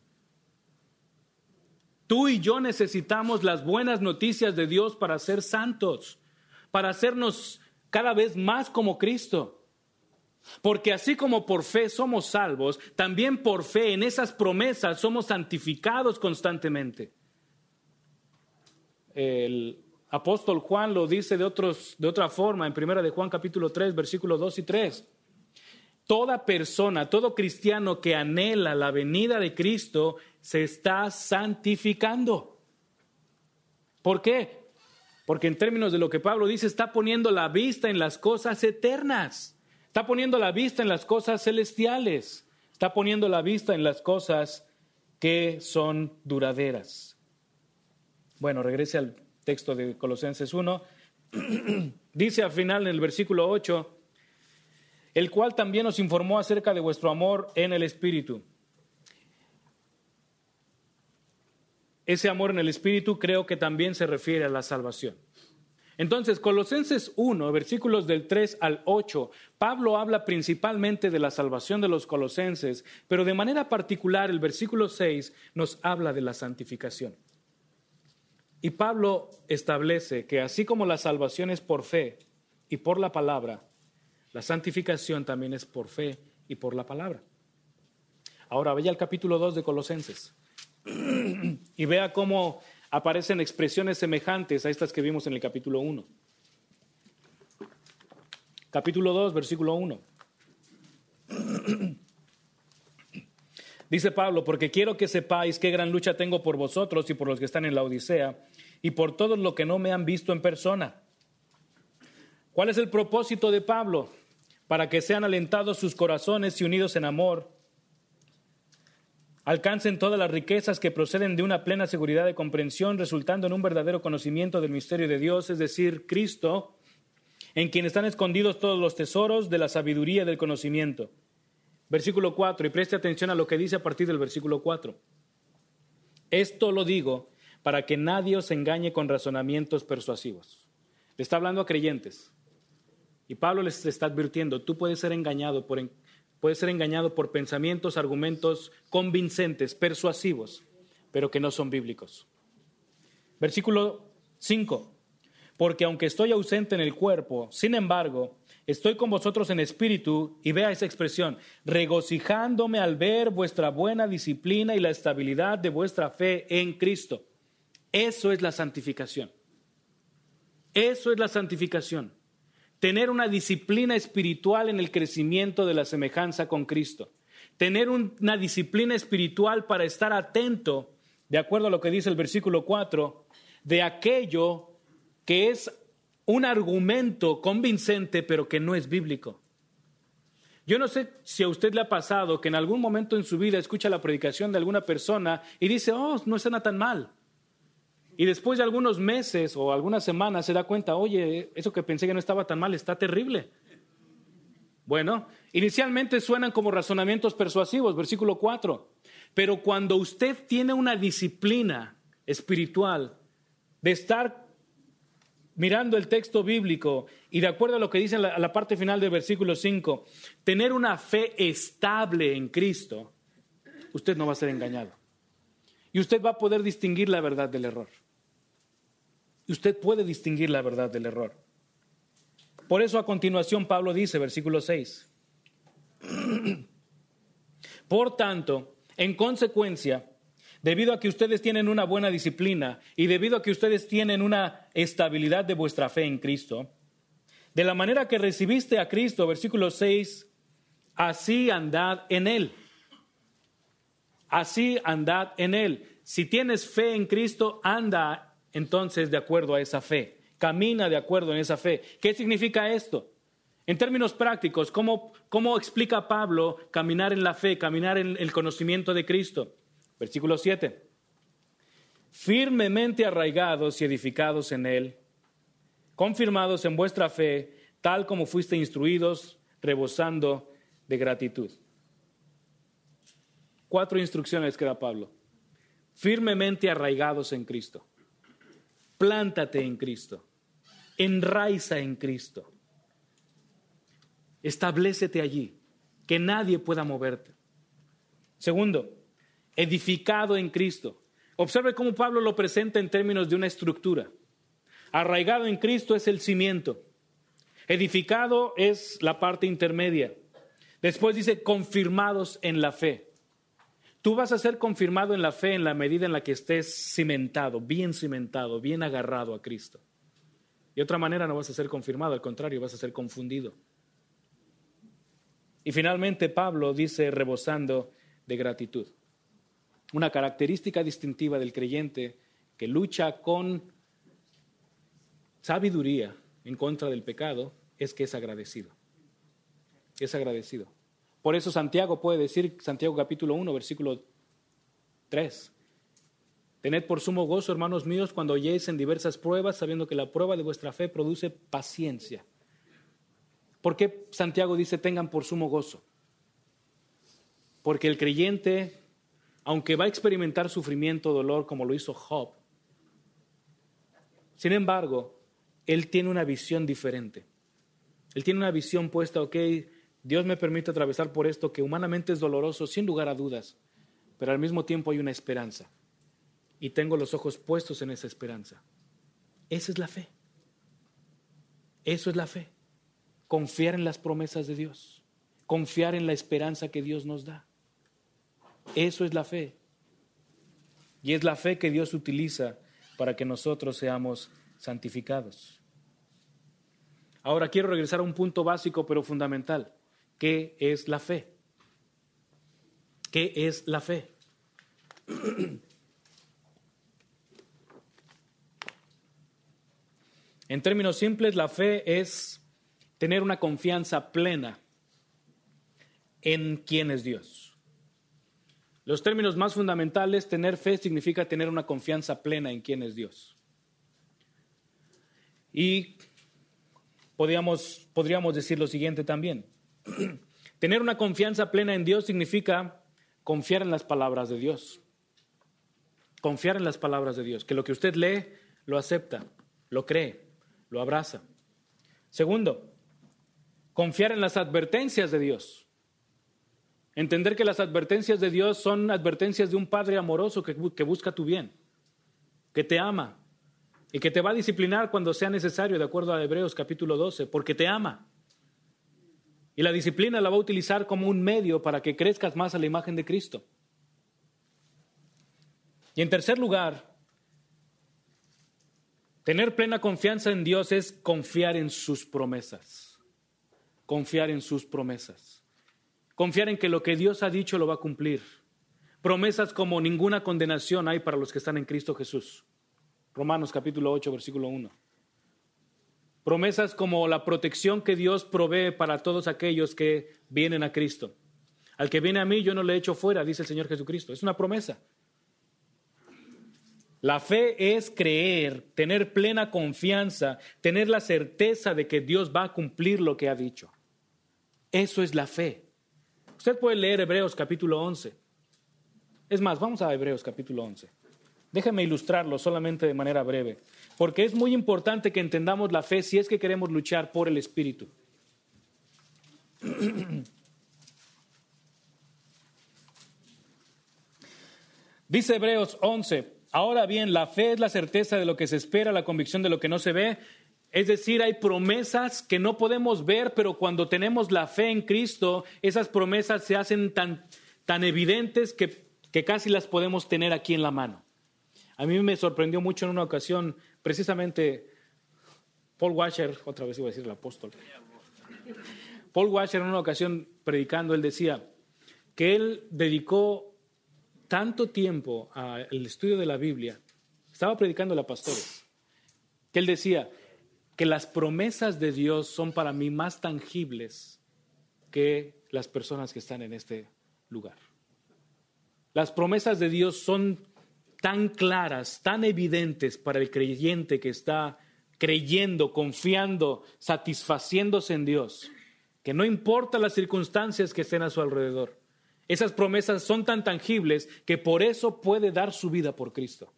Tú y yo necesitamos las buenas noticias de Dios para ser santos, para hacernos cada vez más como Cristo. Porque así como por fe somos salvos, también por fe en esas promesas somos santificados constantemente. El apóstol Juan lo dice de, otros, de otra forma en primera de Juan capítulo 3, versículos 2 y 3. Toda persona, todo cristiano que anhela la venida de Cristo se está santificando. ¿Por qué? Porque en términos de lo que Pablo dice, está poniendo la vista en las cosas eternas, está poniendo la vista en las cosas celestiales, está poniendo la vista en las cosas que son duraderas. Bueno, regrese al texto de Colosenses 1, <clears throat> dice al final en el versículo 8, el cual también nos informó acerca de vuestro amor en el Espíritu. Ese amor en el Espíritu creo que también se refiere a la salvación. Entonces, Colosenses 1, versículos del 3 al 8, Pablo habla principalmente de la salvación de los colosenses, pero de manera particular el versículo 6 nos habla de la santificación. Y Pablo establece que así como la salvación es por fe y por la palabra, la santificación también es por fe y por la palabra. Ahora vaya al capítulo 2 de Colosenses <clears throat> y vea cómo aparecen expresiones semejantes a estas que vimos en el capítulo 1. Capítulo 2, versículo 1. <clears throat> Dice Pablo, porque quiero que sepáis qué gran lucha tengo por vosotros y por los que están en la Odisea y por todos los que no me han visto en persona. ¿Cuál es el propósito de Pablo? Para que sean alentados sus corazones y unidos en amor alcancen todas las riquezas que proceden de una plena seguridad de comprensión, resultando en un verdadero conocimiento del misterio de Dios, es decir, Cristo, en quien están escondidos todos los tesoros de la sabiduría y del conocimiento. Versículo 4, y preste atención a lo que dice a partir del versículo 4. Esto lo digo para que nadie os engañe con razonamientos persuasivos. Le está hablando a creyentes. Y Pablo les está advirtiendo, tú puedes ser engañado por, puede ser engañado por pensamientos, argumentos convincentes, persuasivos, pero que no son bíblicos. Versículo 5. Porque aunque estoy ausente en el cuerpo, sin embargo, estoy con vosotros en espíritu, y vea esa expresión, regocijándome al ver vuestra buena disciplina y la estabilidad de vuestra fe en Cristo. Eso es la santificación. Eso es la santificación tener una disciplina espiritual en el crecimiento de la semejanza con Cristo, tener una disciplina espiritual para estar atento, de acuerdo a lo que dice el versículo 4, de aquello que es un argumento convincente pero que no es bíblico. Yo no sé si a usted le ha pasado que en algún momento en su vida escucha la predicación de alguna persona y dice, oh, no suena tan mal. Y después de algunos meses o algunas semanas se da cuenta, oye, eso que pensé que no estaba tan mal está terrible. Bueno, inicialmente suenan como razonamientos persuasivos, versículo 4. Pero cuando usted tiene una disciplina espiritual de estar mirando el texto bíblico y de acuerdo a lo que dice la, la parte final del versículo 5, tener una fe estable en Cristo, usted no va a ser engañado. Y usted va a poder distinguir la verdad del error. Y usted puede distinguir la verdad del error. Por eso a continuación Pablo dice, versículo 6, <clears throat> por tanto, en consecuencia, debido a que ustedes tienen una buena disciplina y debido a que ustedes tienen una estabilidad de vuestra fe en Cristo, de la manera que recibiste a Cristo, versículo 6, así andad en Él. Así andad en Él. Si tienes fe en Cristo, anda entonces de acuerdo a esa fe, camina de acuerdo en esa fe. ¿Qué significa esto? En términos prácticos, ¿cómo, cómo explica Pablo caminar en la fe, caminar en el conocimiento de Cristo? Versículo 7. Firmemente arraigados y edificados en Él, confirmados en vuestra fe, tal como fuiste instruidos, rebosando de gratitud. Cuatro instrucciones que da Pablo. Firmemente arraigados en Cristo. Plántate en Cristo. Enraiza en Cristo. Establecete allí, que nadie pueda moverte. Segundo, edificado en Cristo. Observe cómo Pablo lo presenta en términos de una estructura. Arraigado en Cristo es el cimiento. Edificado es la parte intermedia. Después dice confirmados en la fe. Tú vas a ser confirmado en la fe en la medida en la que estés cimentado, bien cimentado, bien agarrado a Cristo. De otra manera no vas a ser confirmado, al contrario, vas a ser confundido. Y finalmente Pablo dice rebosando de gratitud. Una característica distintiva del creyente que lucha con sabiduría en contra del pecado es que es agradecido. Es agradecido. Por eso Santiago puede decir, Santiago capítulo 1, versículo 3, Tened por sumo gozo, hermanos míos, cuando oyéis en diversas pruebas, sabiendo que la prueba de vuestra fe produce paciencia. ¿Por qué Santiago dice tengan por sumo gozo? Porque el creyente, aunque va a experimentar sufrimiento, dolor, como lo hizo Job, sin embargo, él tiene una visión diferente. Él tiene una visión puesta, ok, Dios me permite atravesar por esto que humanamente es doloroso, sin lugar a dudas, pero al mismo tiempo hay una esperanza. Y tengo los ojos puestos en esa esperanza. Esa es la fe. Eso es la fe. Confiar en las promesas de Dios. Confiar en la esperanza que Dios nos da. Eso es la fe. Y es la fe que Dios utiliza para que nosotros seamos santificados. Ahora quiero regresar a un punto básico pero fundamental. ¿Qué es la fe? ¿Qué es la fe? <clears throat> En términos simples, la fe es tener una confianza plena en quién es Dios. Los términos más fundamentales, tener fe significa tener una confianza plena en quién es Dios. Y podríamos, podríamos decir lo siguiente también. <clears throat> Tener una confianza plena en Dios significa confiar en las palabras de Dios. Confiar en las palabras de Dios. Que lo que usted lee, lo acepta, lo cree, lo abraza. Segundo, confiar en las advertencias de Dios. Entender que las advertencias de Dios son advertencias de un Padre amoroso que, que busca tu bien, que te ama, y que te va a disciplinar cuando sea necesario, de acuerdo a Hebreos capítulo 12, porque te ama. Y la disciplina la va a utilizar como un medio para que crezcas más a la imagen de Cristo. Y en tercer lugar, tener plena confianza en Dios es confiar en sus promesas. Confiar en sus promesas. Confiar en que lo que Dios ha dicho lo va a cumplir. Promesas como ninguna condenación hay para los que están en Cristo Jesús. Romanos capítulo 8, versículo 1. Promesas como la protección que Dios provee para todos aquellos que vienen a Cristo. Al que viene a mí yo no le echo fuera, dice el Señor Jesucristo. Es una promesa. La fe es creer, tener plena confianza, tener la certeza de que Dios va a cumplir lo que ha dicho. Eso es la fe. Usted puede leer Hebreos capítulo 11. Es más, vamos a Hebreos capítulo 11. Déjame ilustrarlo solamente de manera breve, porque es muy importante que entendamos la fe si es que queremos luchar por el Espíritu. <clears throat> Dice Hebreos 11, ahora bien, la fe es la certeza de lo que se espera, la convicción de lo que no se ve. Es decir, hay promesas que no podemos ver, pero cuando tenemos la fe en Cristo, esas promesas se hacen tan, tan evidentes que, que casi las podemos tener aquí en la mano. A mí me sorprendió mucho en una ocasión, precisamente, Paul Washer, otra vez iba a decir el apóstol, Paul Washer en una ocasión predicando, él decía que él dedicó tanto tiempo al estudio de la Biblia, estaba predicando a pastores, que él decía que las promesas de Dios son para mí más tangibles que las personas que están en este lugar. Las promesas de Dios son tan claras, tan evidentes para el creyente que está creyendo, confiando, satisfaciéndose en Dios, que no importa las circunstancias que estén a su alrededor. Esas promesas son tan tangibles que por eso puede dar su vida por Cristo.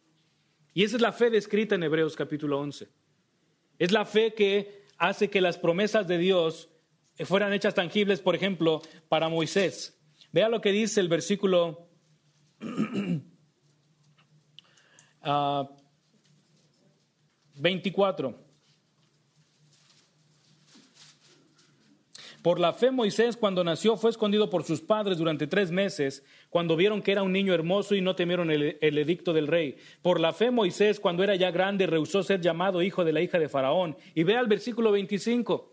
Y esa es la fe descrita en Hebreos capítulo 11. Es la fe que hace que las promesas de Dios fueran hechas tangibles, por ejemplo, para Moisés. Vea lo que dice el versículo <clears throat> 24. Por la fe Moisés cuando nació fue escondido por sus padres durante tres meses, cuando vieron que era un niño hermoso y no temieron el, edicto del rey. Por la fe Moisés cuando era ya grande rehusó ser llamado hijo de la hija de Faraón. Y vea el versículo 25.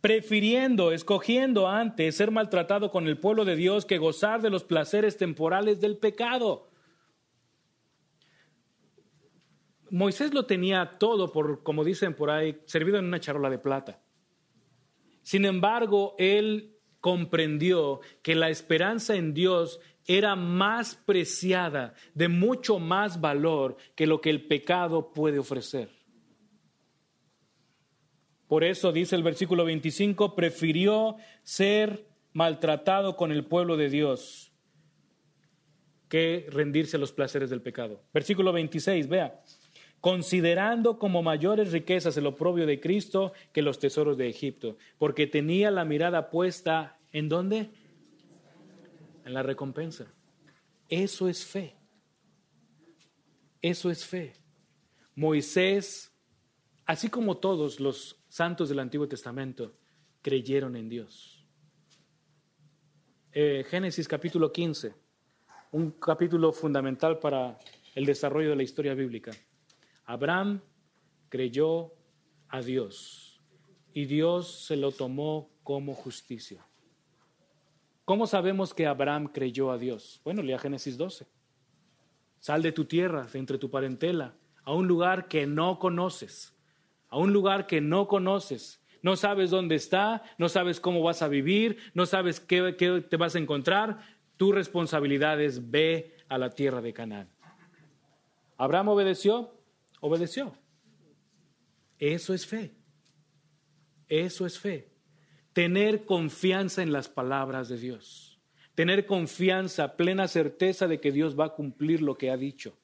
Prefiriendo, escogiendo antes ser maltratado con el pueblo de Dios que gozar de los placeres temporales del pecado. Moisés lo tenía todo, por, como dicen por ahí, servido en una charola de plata. Sin embargo, él comprendió que la esperanza en Dios era más preciada, de mucho más valor que lo que el pecado puede ofrecer. Por eso dice el versículo 25, prefirió ser maltratado con el pueblo de Dios que rendirse a los placeres del pecado. Versículo 26, vea, considerando como mayores riquezas el oprobio de Cristo que los tesoros de Egipto, porque tenía la mirada puesta en dónde? En la recompensa. Eso es fe. Eso es fe. Moisés, así como todos los santos del Antiguo Testamento, creyeron en Dios. Eh, Génesis capítulo 15, un capítulo fundamental para el desarrollo de la historia bíblica. Abraham creyó a Dios y Dios se lo tomó como justicia. ¿Cómo sabemos que Abraham creyó a Dios? Bueno, lea Génesis 12. Sal de tu tierra, de entre tu parentela, a un lugar que no conoces, a un lugar que no conoces. No sabes dónde está, no sabes cómo vas a vivir, no sabes qué, qué te vas a encontrar. Tu responsabilidad es ve a la tierra de Canaán. Abraham obedeció, obedeció. Eso es fe. Eso es fe tener confianza en las palabras de Dios, tener confianza, plena certeza de que Dios va a cumplir lo que ha dicho,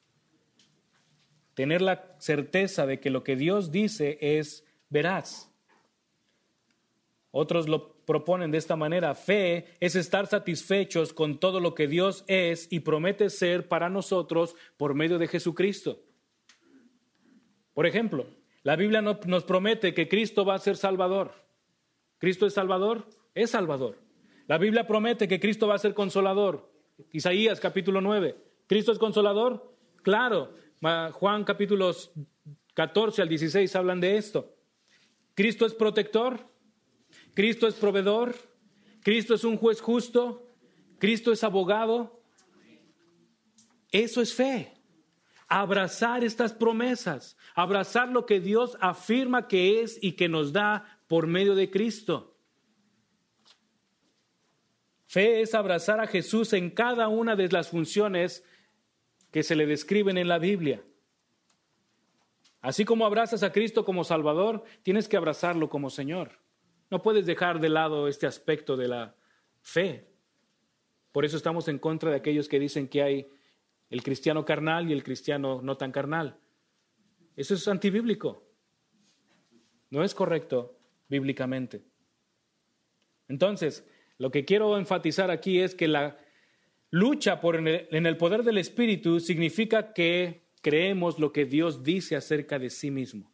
tener la certeza de que lo que Dios dice es veraz. Otros lo proponen de esta manera. Fe es estar satisfechos con todo lo que Dios es y promete ser para nosotros por medio de Jesucristo. Por ejemplo, la Biblia nos promete que Cristo va a ser Salvador. ¿Cristo es Salvador? Es Salvador. La Biblia promete que Cristo va a ser consolador. Isaías capítulo 9. ¿Cristo es consolador? Claro. Juan capítulos 14 al 16 hablan de esto. ¿Cristo es protector? ¿Cristo es proveedor? ¿Cristo es un juez justo? ¿Cristo es abogado? Eso es fe. Abrazar estas promesas, abrazar lo que Dios afirma que es y que nos da por medio de Cristo. Fe es abrazar a Jesús en cada una de las funciones que se le describen en la Biblia. Así como abrazas a Cristo como Salvador, tienes que abrazarlo como Señor. No puedes dejar de lado este aspecto de la fe. Por eso estamos en contra de aquellos que dicen que hay el cristiano carnal y el cristiano no tan carnal. Eso es antibíblico. No es correcto bíblicamente. Entonces, lo que quiero enfatizar aquí es que la lucha por en el poder del Espíritu significa que creemos lo que Dios dice acerca de sí mismo.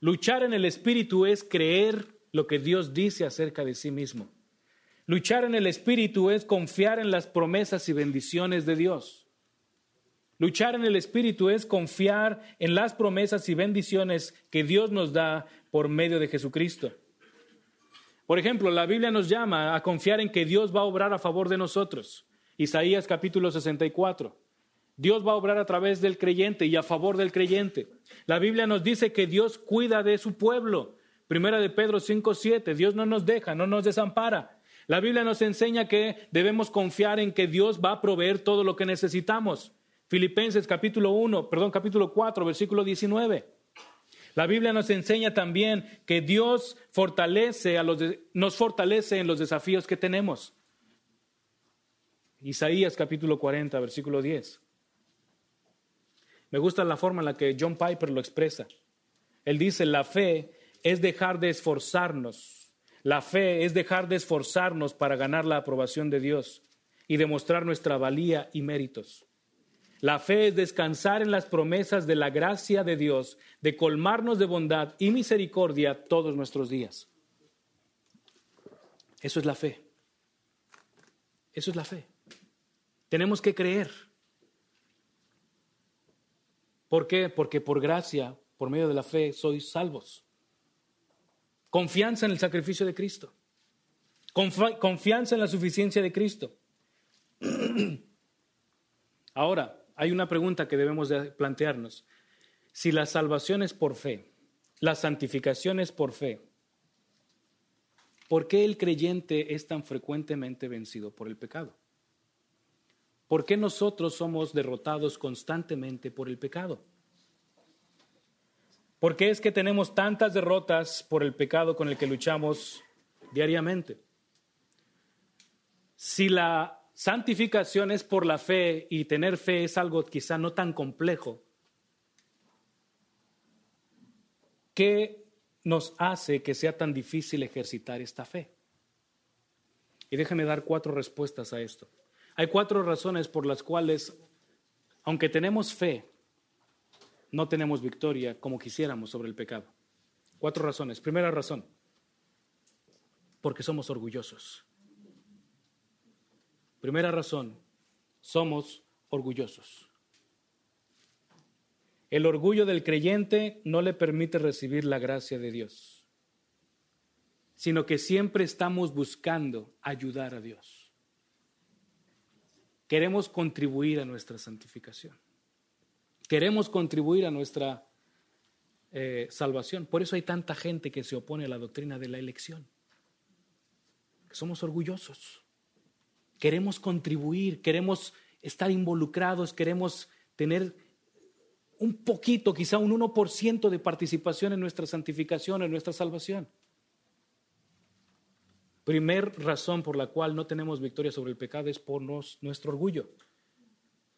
Luchar en el Espíritu es creer lo que Dios dice acerca de sí mismo. Luchar en el Espíritu es confiar en las promesas y bendiciones de Dios. Luchar en el Espíritu es confiar en las promesas y bendiciones que Dios nos da por medio de Jesucristo. Por ejemplo, la Biblia nos llama a confiar en que Dios va a obrar a favor de nosotros. Isaías capítulo 64. Dios va a obrar a través del creyente y a favor del creyente. La Biblia nos dice que Dios cuida de su pueblo. Primera de Pedro 5:7. Dios no nos deja, no nos desampara. La Biblia nos enseña que debemos confiar en que Dios va a proveer todo lo que necesitamos. Filipenses capítulo 1, perdón, capítulo 4, versículo 19. La Biblia nos enseña también que Dios fortalece a los nos fortalece en los desafíos que tenemos. Isaías capítulo 40, versículo 10. Me gusta la forma en la que John Piper lo expresa. Él dice, la fe es dejar de esforzarnos. La fe es dejar de esforzarnos para ganar la aprobación de Dios y demostrar nuestra valía y méritos. La fe es descansar en las promesas de la gracia de Dios, de colmarnos de bondad y misericordia todos nuestros días. Eso es la fe. Eso es la fe. Tenemos que creer. ¿Por qué? Porque por gracia, por medio de la fe, sois salvos. Confianza en el sacrificio de Cristo. Confianza en la suficiencia de Cristo. <clears throat> Ahora, hay una pregunta que debemos de plantearnos. Si la salvación es por fe, la santificación es por fe, ¿por qué el creyente es tan frecuentemente vencido por el pecado? ¿Por qué nosotros somos derrotados constantemente por el pecado? ¿Por qué es que tenemos tantas derrotas por el pecado con el que luchamos diariamente? Si la santificación es por la fe y tener fe es algo quizá no tan complejo, ¿qué nos hace que sea tan difícil ejercitar esta fe? Y déjame dar cuatro respuestas a esto. Hay cuatro razones por las cuales, aunque tenemos fe, no tenemos victoria como quisiéramos sobre el pecado. Cuatro razones. Primera razón, porque somos orgullosos. Primera razón, somos orgullosos. El orgullo del creyente no le permite recibir la gracia de Dios, sino que siempre estamos buscando ayudar a Dios. Queremos contribuir a nuestra santificación. Queremos contribuir a nuestra eh, salvación. Por eso hay tanta gente que se opone a la doctrina de la elección. Somos orgullosos. Queremos contribuir, queremos estar involucrados, queremos tener un poquito, quizá un 1% de participación en nuestra santificación, en nuestra salvación. Primer razón por la cual no tenemos victoria sobre el pecado es por nuestro orgullo.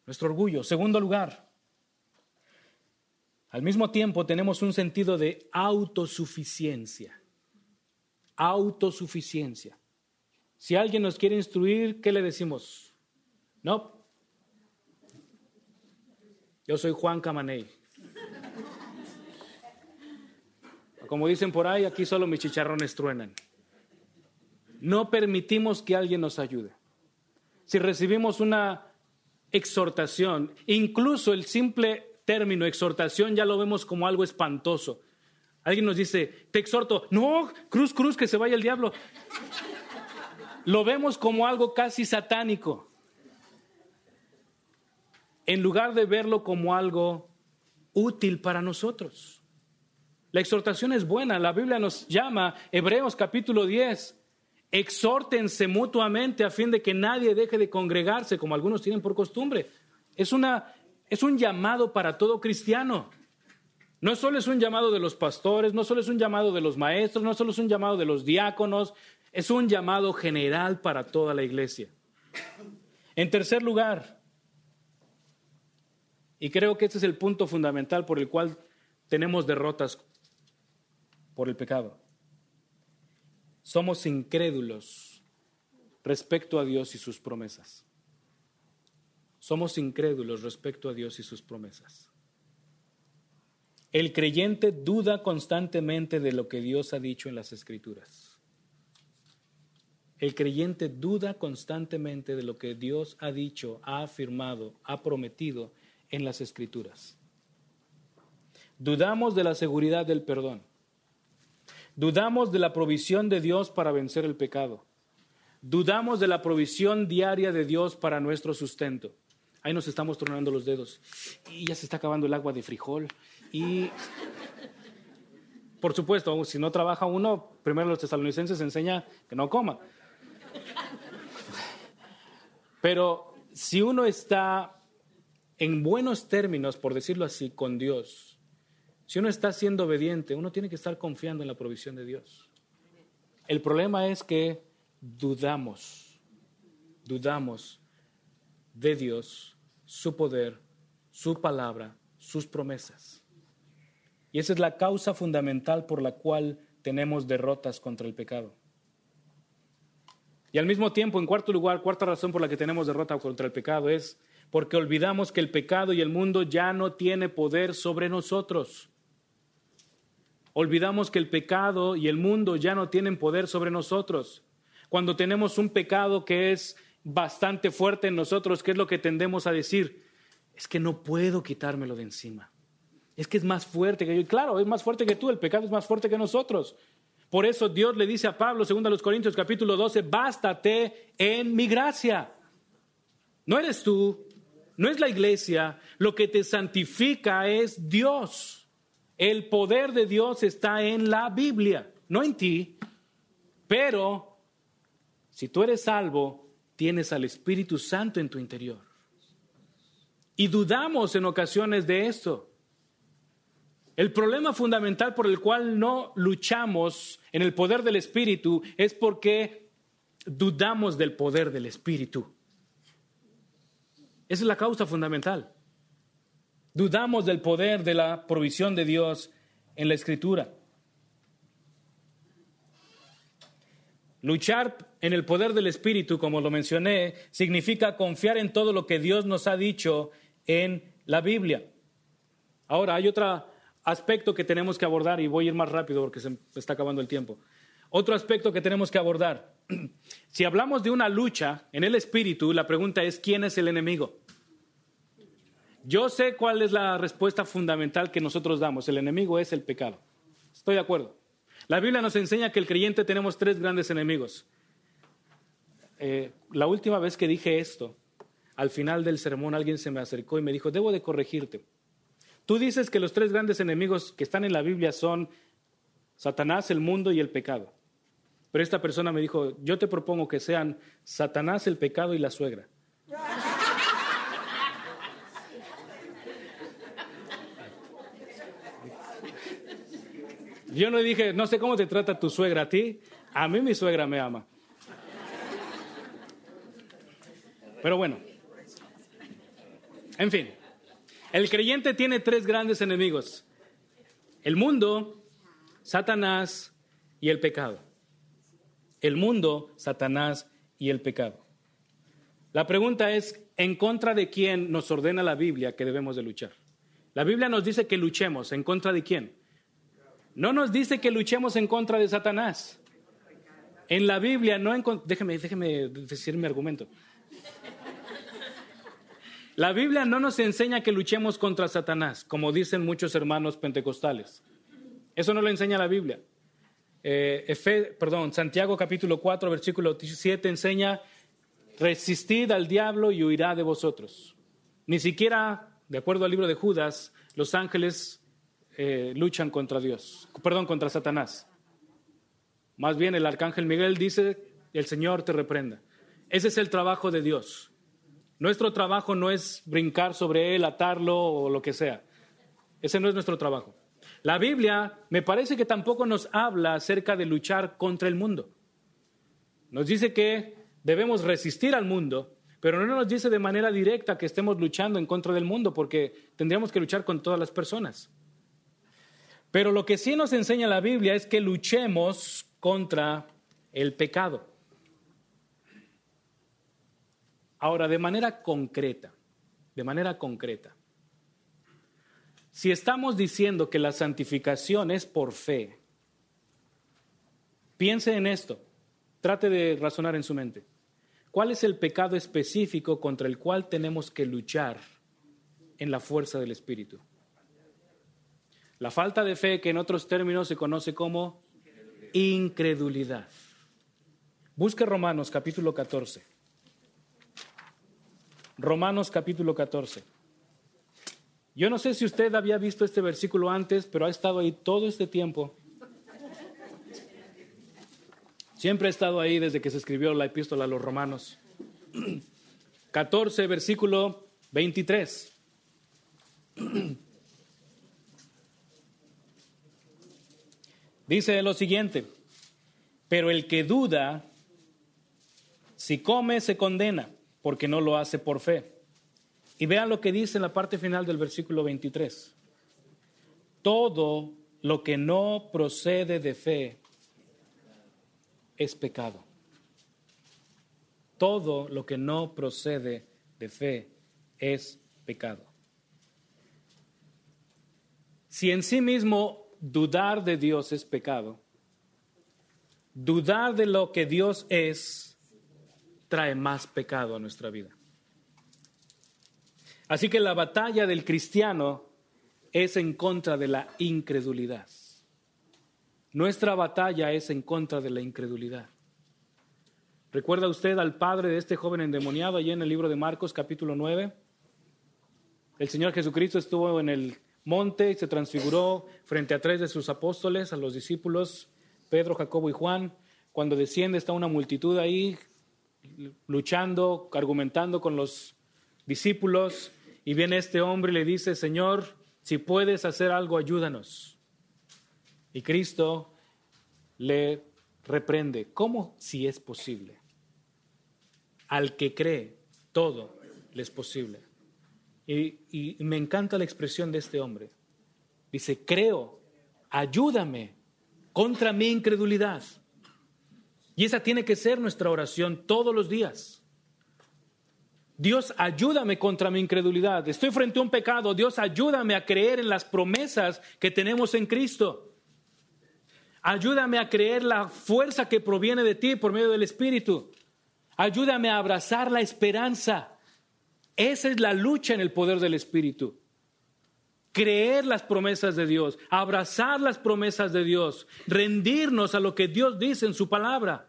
Nuestro orgullo. Segundo lugar, al mismo tiempo tenemos un sentido de autosuficiencia. Autosuficiencia. Si alguien nos quiere instruir, ¿qué le decimos? No. Yo soy Juan Camaney. Como dicen por ahí, aquí solo mis chicharrones truenan. No permitimos que alguien nos ayude. Si recibimos una exhortación, incluso el simple término exhortación ya lo vemos como algo espantoso. Alguien nos dice, te exhorto, no, cruz, cruz, que se vaya el diablo. Lo vemos como algo casi satánico, en lugar de verlo como algo útil para nosotros. La exhortación es buena, la Biblia nos llama, Hebreos capítulo 10, exhórtense mutuamente a fin de que nadie deje de congregarse como algunos tienen por costumbre. Es, una, es un llamado para todo cristiano. No solo es un llamado de los pastores, no solo es un llamado de los maestros, no solo es un llamado de los diáconos, es un llamado general para toda la iglesia. En tercer lugar, y creo que este es el punto fundamental por el cual tenemos derrotas por el pecado somos incrédulos respecto a Dios y sus promesas. Somos incrédulos respecto a Dios y sus promesas. El creyente duda constantemente de lo que Dios ha dicho en las Escrituras. El creyente duda constantemente de lo que Dios ha dicho, ha afirmado, ha prometido en las Escrituras. Dudamos de la seguridad del perdón. Dudamos de la provisión de Dios para vencer el pecado. Dudamos de la provisión diaria de Dios para nuestro sustento. Ahí nos estamos tronando los dedos. Y ya se está acabando el agua de frijol. Y, por supuesto, si no trabaja uno, primero los tesalonicenses enseña que no coma. Pero si uno está en buenos términos, por decirlo así, con Dios, si uno está siendo obediente, uno tiene que estar confiando en la provisión de Dios. El problema es que dudamos, dudamos de Dios, su poder, su palabra, sus promesas. Y esa es la causa fundamental por la cual tenemos derrotas contra el pecado. Y al mismo tiempo, en cuarto lugar, cuarta razón por la que tenemos derrota contra el pecado es porque olvidamos que el pecado y el mundo ya no tiene poder sobre nosotros. Olvidamos que el pecado y el mundo ya no tienen poder sobre nosotros. Cuando tenemos un pecado que es bastante fuerte en nosotros, ¿qué es lo que tendemos a decir? Es que no puedo quitármelo de encima. Es que es más fuerte que yo. claro, es más fuerte que tú, el pecado es más fuerte que nosotros. Por eso Dios le dice a Pablo, segundo a los Corintios capítulo 12, bástate en mi gracia. No eres tú, no es la iglesia, lo que te santifica es Dios. El poder de Dios está en la Biblia, no en ti. Pero si tú eres salvo, tienes al Espíritu Santo en tu interior. Y dudamos en ocasiones de esto. El problema fundamental por el cual no luchamos en el poder del Espíritu es porque dudamos del poder del Espíritu. Esa es la causa fundamental. Dudamos del poder de la provisión de Dios en la Escritura. Luchar en el poder del Espíritu, como lo mencioné, significa confiar en todo lo que Dios nos ha dicho en la Biblia. Ahora, hay otro aspecto que tenemos que abordar y voy a ir más rápido porque se está acabando el tiempo. Otro aspecto que tenemos que abordar. <clears throat> Si hablamos de una lucha en el Espíritu, la pregunta es, ¿quién es el enemigo? Yo sé cuál es la respuesta fundamental que nosotros damos. El enemigo es el pecado. Estoy de acuerdo. La Biblia nos enseña que el creyente tenemos tres grandes enemigos. Eh, la última vez que dije esto, al final del sermón alguien se me acercó y me dijo, debo de corregirte. Tú dices que los tres grandes enemigos que están en la Biblia son Satanás, el mundo y el pecado. Pero esta persona me dijo, yo te propongo que sean Satanás, el pecado y la suegra. Yo no dije, no sé cómo te trata tu suegra a ti, a mí mi suegra me ama. Pero bueno, en fin, el creyente tiene tres grandes enemigos, el mundo, Satanás y el pecado. El mundo, Satanás y el pecado. La pregunta es, ¿en contra de quién nos ordena la Biblia que debemos de luchar? La Biblia nos dice que luchemos, ¿en contra de quién? No nos dice que luchemos en contra de Satanás. En la Biblia no déjeme, déjeme decir mi argumento. La Biblia no nos enseña que luchemos contra Satanás, como dicen muchos hermanos pentecostales. Eso no lo enseña la Biblia. Eh, perdón, Santiago capítulo 4, versículo 7 enseña, resistid al diablo y huirá de vosotros. Ni siquiera, de acuerdo al libro de Judas, los ángeles eh, luchan contra Dios, perdón, contra Satanás. Más bien el arcángel Miguel dice, el Señor te reprenda. Ese es el trabajo de Dios. Nuestro trabajo no es brincar sobre él, atarlo o lo que sea. Ese no es nuestro trabajo. La Biblia me parece que tampoco nos habla acerca de luchar contra el mundo. Nos dice que debemos resistir al mundo, pero no nos dice de manera directa que estemos luchando en contra del mundo, porque tendríamos que luchar con todas las personas. Pero lo que sí nos enseña la Biblia es que luchemos contra el pecado. Ahora, de manera concreta, de manera concreta, si estamos diciendo que la santificación es por fe, piense en esto, trate de razonar en su mente. ¿Cuál es el pecado específico contra el cual tenemos que luchar en la fuerza del Espíritu? La falta de fe, que en otros términos se conoce como incredulidad. Busque Romanos capítulo 14. Romanos capítulo 14. Yo no sé si usted había visto este versículo antes, pero ha estado ahí todo este tiempo. Siempre ha estado ahí desde que se escribió la epístola a los romanos. <clears throat> 14, versículo 23. <clears throat> Dice lo siguiente, pero el que duda, si come, se condena, porque no lo hace por fe. Y vean lo que dice en la parte final del versículo 23. Todo lo que no procede de fe es pecado. Todo lo que no procede de fe es pecado. Si en sí mismo dudar de Dios es pecado. Dudar de lo que Dios es trae más pecado a nuestra vida. Así que la batalla del cristiano es en contra de la incredulidad. Nuestra batalla es en contra de la incredulidad. ¿Recuerda usted al padre de este joven endemoniado allí en el libro de Marcos capítulo 9? El Señor Jesucristo estuvo en el monte, se transfiguró frente a tres de sus apóstoles, a los discípulos, Pedro, Jacobo y Juan. cuando desciende está una multitud ahí luchando, argumentando con los discípulos y viene este hombre y le dice, Señor, si puedes hacer algo, ayúdanos. Y Cristo le reprende, ¿cómo si es posible? Al que cree, todo le es posible. Y, y me encanta la expresión de este hombre. Dice, creo, ayúdame contra mi incredulidad. Y esa tiene que ser nuestra oración todos los días. Dios, ayúdame contra mi incredulidad. Estoy frente a un pecado. Dios, ayúdame a creer en las promesas que tenemos en Cristo. Ayúdame a creer la fuerza que proviene de ti por medio del Espíritu. Ayúdame a abrazar la esperanza. Esa es la lucha en el poder del Espíritu creer las promesas de Dios, abrazar las promesas de Dios, rendirnos a lo que Dios dice en su palabra.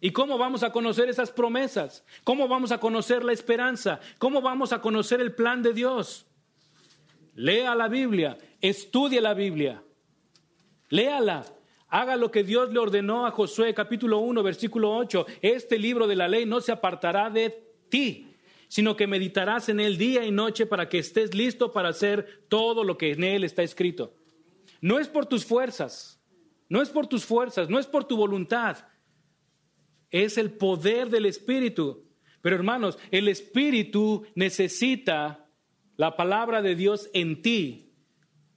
¿Y cómo vamos a conocer esas promesas? ¿Cómo vamos a conocer la esperanza? ¿Cómo vamos a conocer el plan de Dios? Lea la Biblia, estudie la Biblia, léala, haga lo que Dios le ordenó a Josué capítulo 1 versículo 8. Este libro de la ley no se apartará de ti sino que meditarás en él día y noche para que estés listo para hacer todo lo que en él está escrito. No es por tus fuerzas, no es por tus fuerzas, no es por tu voluntad, es el poder del Espíritu. Pero hermanos, el Espíritu necesita la palabra de Dios en ti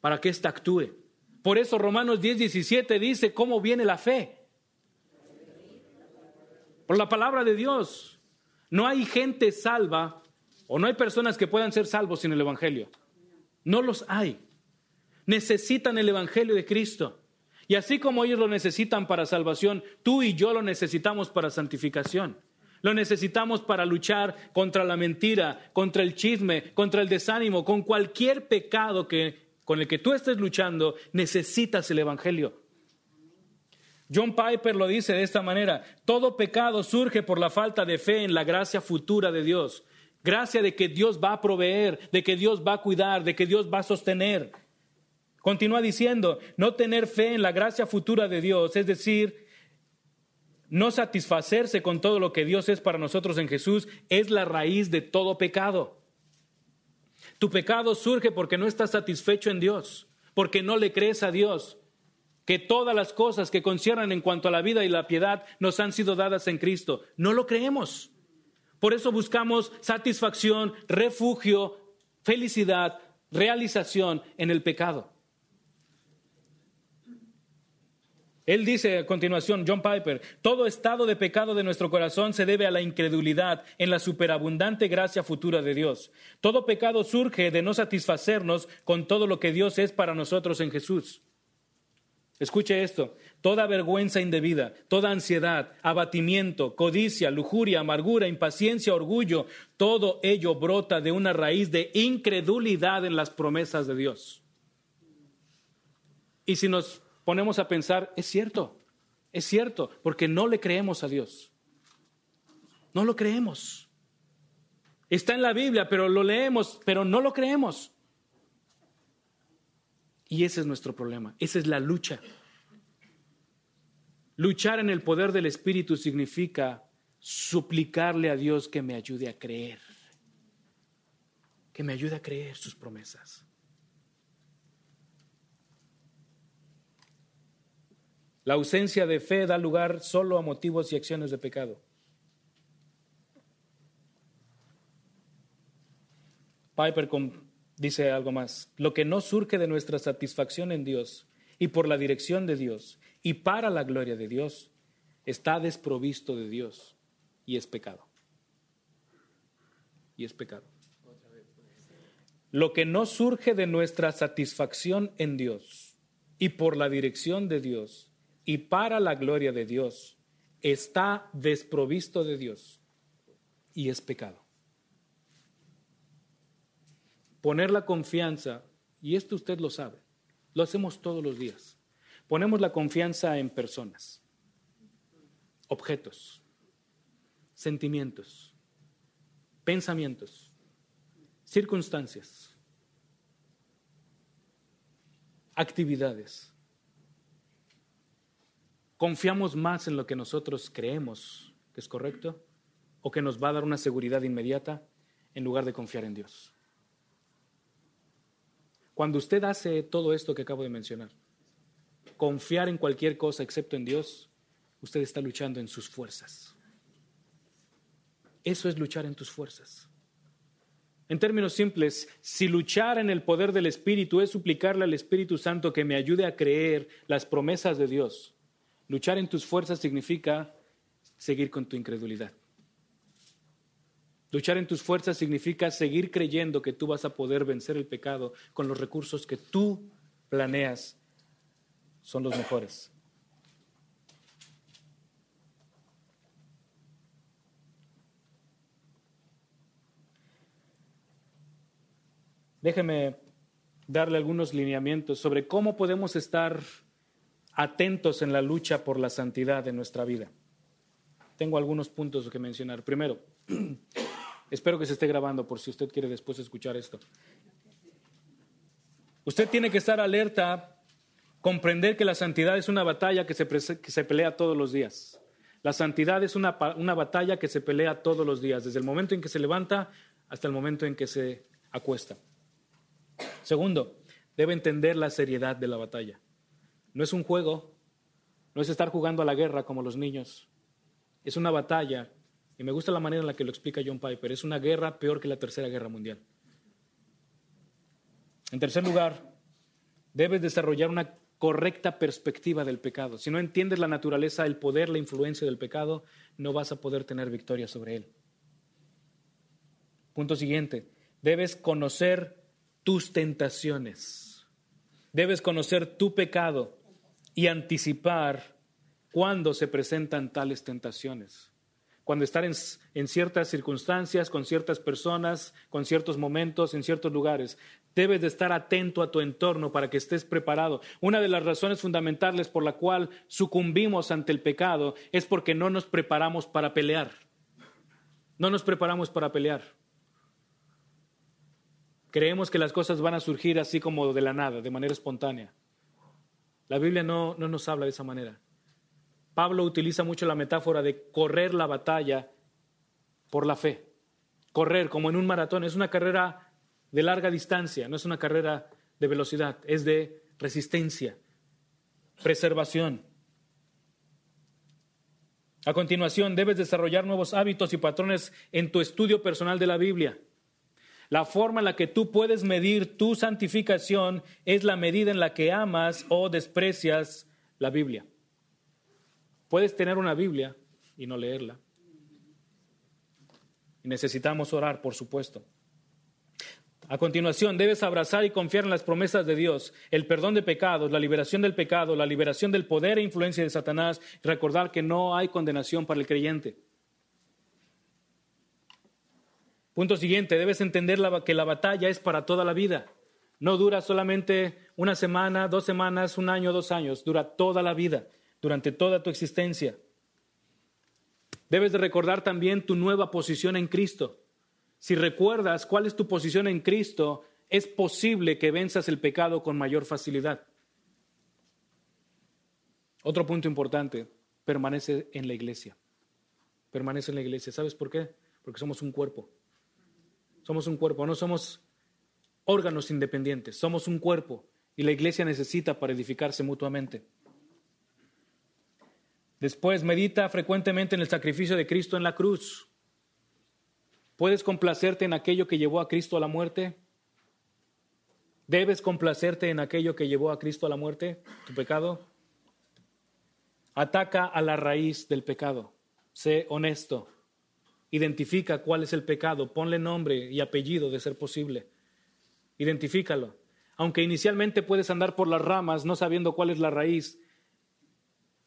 para que ésta actúe. Por eso Romanos 10, 17 dice cómo viene la fe. Por la palabra de Dios. No hay gente salva o no hay personas que puedan ser salvos sin el Evangelio. No los hay. Necesitan el Evangelio de Cristo. Y así como ellos lo necesitan para salvación, tú y yo lo necesitamos para santificación. Lo necesitamos para luchar contra la mentira, contra el chisme, contra el desánimo, con cualquier pecado que, con el que tú estés luchando, necesitas el Evangelio. John Piper lo dice de esta manera, todo pecado surge por la falta de fe en la gracia futura de Dios. Gracia de que Dios va a proveer, de que Dios va a cuidar, de que Dios va a sostener. Continúa diciendo, no tener fe en la gracia futura de Dios, es decir, no satisfacerse con todo lo que Dios es para nosotros en Jesús, es la raíz de todo pecado. Tu pecado surge porque no estás satisfecho en Dios, porque no le crees a Dios, que todas las cosas que conciernan en cuanto a la vida y la piedad nos han sido dadas en Cristo. No lo creemos. Por eso buscamos satisfacción, refugio, felicidad, realización en el pecado. Él dice a continuación, John Piper, todo estado de pecado de nuestro corazón se debe a la incredulidad en la superabundante gracia futura de Dios. Todo pecado surge de no satisfacernos con todo lo que Dios es para nosotros en Jesús. Escuche esto, toda vergüenza indebida, toda ansiedad, abatimiento, codicia, lujuria, amargura, impaciencia, orgullo, todo ello brota de una raíz de incredulidad en las promesas de Dios. Y si nos ponemos a pensar, es cierto, es cierto, porque no le creemos a Dios. No lo creemos. Está en la Biblia, pero lo leemos, pero no lo creemos. Y ese es nuestro problema, esa es la lucha. Luchar en el poder del Espíritu significa suplicarle a Dios que me ayude a creer, que me ayude a creer sus promesas. La ausencia de fe da lugar solo a motivos y acciones de pecado. Piper dice algo más. Lo que no surge de nuestra satisfacción en Dios y por la dirección de Dios y para la gloria de Dios está desprovisto de Dios y es pecado. Y es pecado. Lo que no surge de nuestra satisfacción en Dios y por la dirección de Dios y para la gloria de Dios está desprovisto de Dios y es pecado poner la confianza, y esto usted lo sabe, lo hacemos todos los días. Ponemos la confianza en personas, objetos, sentimientos, pensamientos, circunstancias, actividades. Confiamos más en lo que nosotros creemos que es correcto o que nos va a dar una seguridad inmediata en lugar de confiar en Dios. Cuando usted hace todo esto que acabo de mencionar, confiar en cualquier cosa excepto en Dios, usted está luchando en sus fuerzas. Eso es luchar en tus fuerzas. En términos simples, si luchar en el poder del Espíritu es suplicarle al Espíritu Santo que me ayude a creer las promesas de Dios, luchar en tus fuerzas significa seguir con tu incredulidad. Luchar en tus fuerzas significa seguir creyendo que tú vas a poder vencer el pecado con los recursos que tú planeas son los mejores. Déjeme darle algunos lineamientos sobre cómo podemos estar atentos en la lucha por la santidad de nuestra vida. Tengo algunos puntos que mencionar. Primero, <clears throat> Espero que se esté grabando por si usted quiere después escuchar esto. Usted tiene que estar alerta, comprender que la santidad es una batalla que se, que se pelea todos los días. La santidad es una, una batalla que se pelea todos los días, desde el momento en que se levanta hasta el momento en que se acuesta. Segundo, debe entender la seriedad de la batalla. No es un juego, no es estar jugando a la guerra como los niños. Es una batalla y me gusta la manera en la que lo explica John Piper. Es una guerra peor que la Tercera Guerra Mundial. En tercer lugar, debes desarrollar una correcta perspectiva del pecado. Si no entiendes la naturaleza, el poder, la influencia del pecado, no vas a poder tener victoria sobre él. Punto siguiente, debes conocer tus tentaciones. Debes conocer tu pecado y anticipar cuándo se presentan tales tentaciones cuando estar en, en, ciertas circunstancias, con ciertas personas, con ciertos momentos, en ciertos lugares. Debes de estar atento a tu entorno para que estés preparado. Una de las razones fundamentales por la cual sucumbimos ante el pecado es porque no nos preparamos para pelear. No nos preparamos para pelear. Creemos que las cosas van a surgir así como de la nada, de manera espontánea. La Biblia no, no nos habla de esa manera. Pablo utiliza mucho la metáfora de correr la batalla por la fe. Correr como en un maratón es una carrera de larga distancia, no es una carrera de velocidad, es de resistencia, preservación. A continuación, debes desarrollar nuevos hábitos y patrones en tu estudio personal de la Biblia. La forma en la que tú puedes medir tu santificación es la medida en la que amas o desprecias la Biblia. Puedes tener una Biblia y no leerla. Y necesitamos orar, por supuesto. A continuación, debes abrazar y confiar en las promesas de Dios, el perdón de pecados, la liberación del pecado, la liberación del poder e influencia de Satanás, y recordar que no hay condenación para el creyente. Punto siguiente, debes entender que la batalla es para toda la vida. No dura solamente una semana, dos semanas, un año, dos años, dura toda la vida durante toda tu existencia. Debes de recordar también tu nueva posición en Cristo. Si recuerdas cuál es tu posición en Cristo, es posible que venzas el pecado con mayor facilidad. Otro punto importante, permanece en la iglesia. Permanece en la iglesia. ¿Sabes por qué? Porque somos un cuerpo. Somos un cuerpo, no somos órganos independientes, somos un cuerpo y la iglesia necesita para edificarse mutuamente. Después, medita frecuentemente en el sacrificio de Cristo en la cruz. ¿Puedes complacerte en aquello que llevó a Cristo a la muerte? ¿Debes complacerte en aquello que llevó a Cristo a la muerte, tu pecado? Ataca a la raíz del pecado. Sé honesto. Identifica cuál es el pecado. Ponle nombre y apellido de ser posible. Identifícalo. Aunque inicialmente puedes andar por las ramas no sabiendo cuál es la raíz,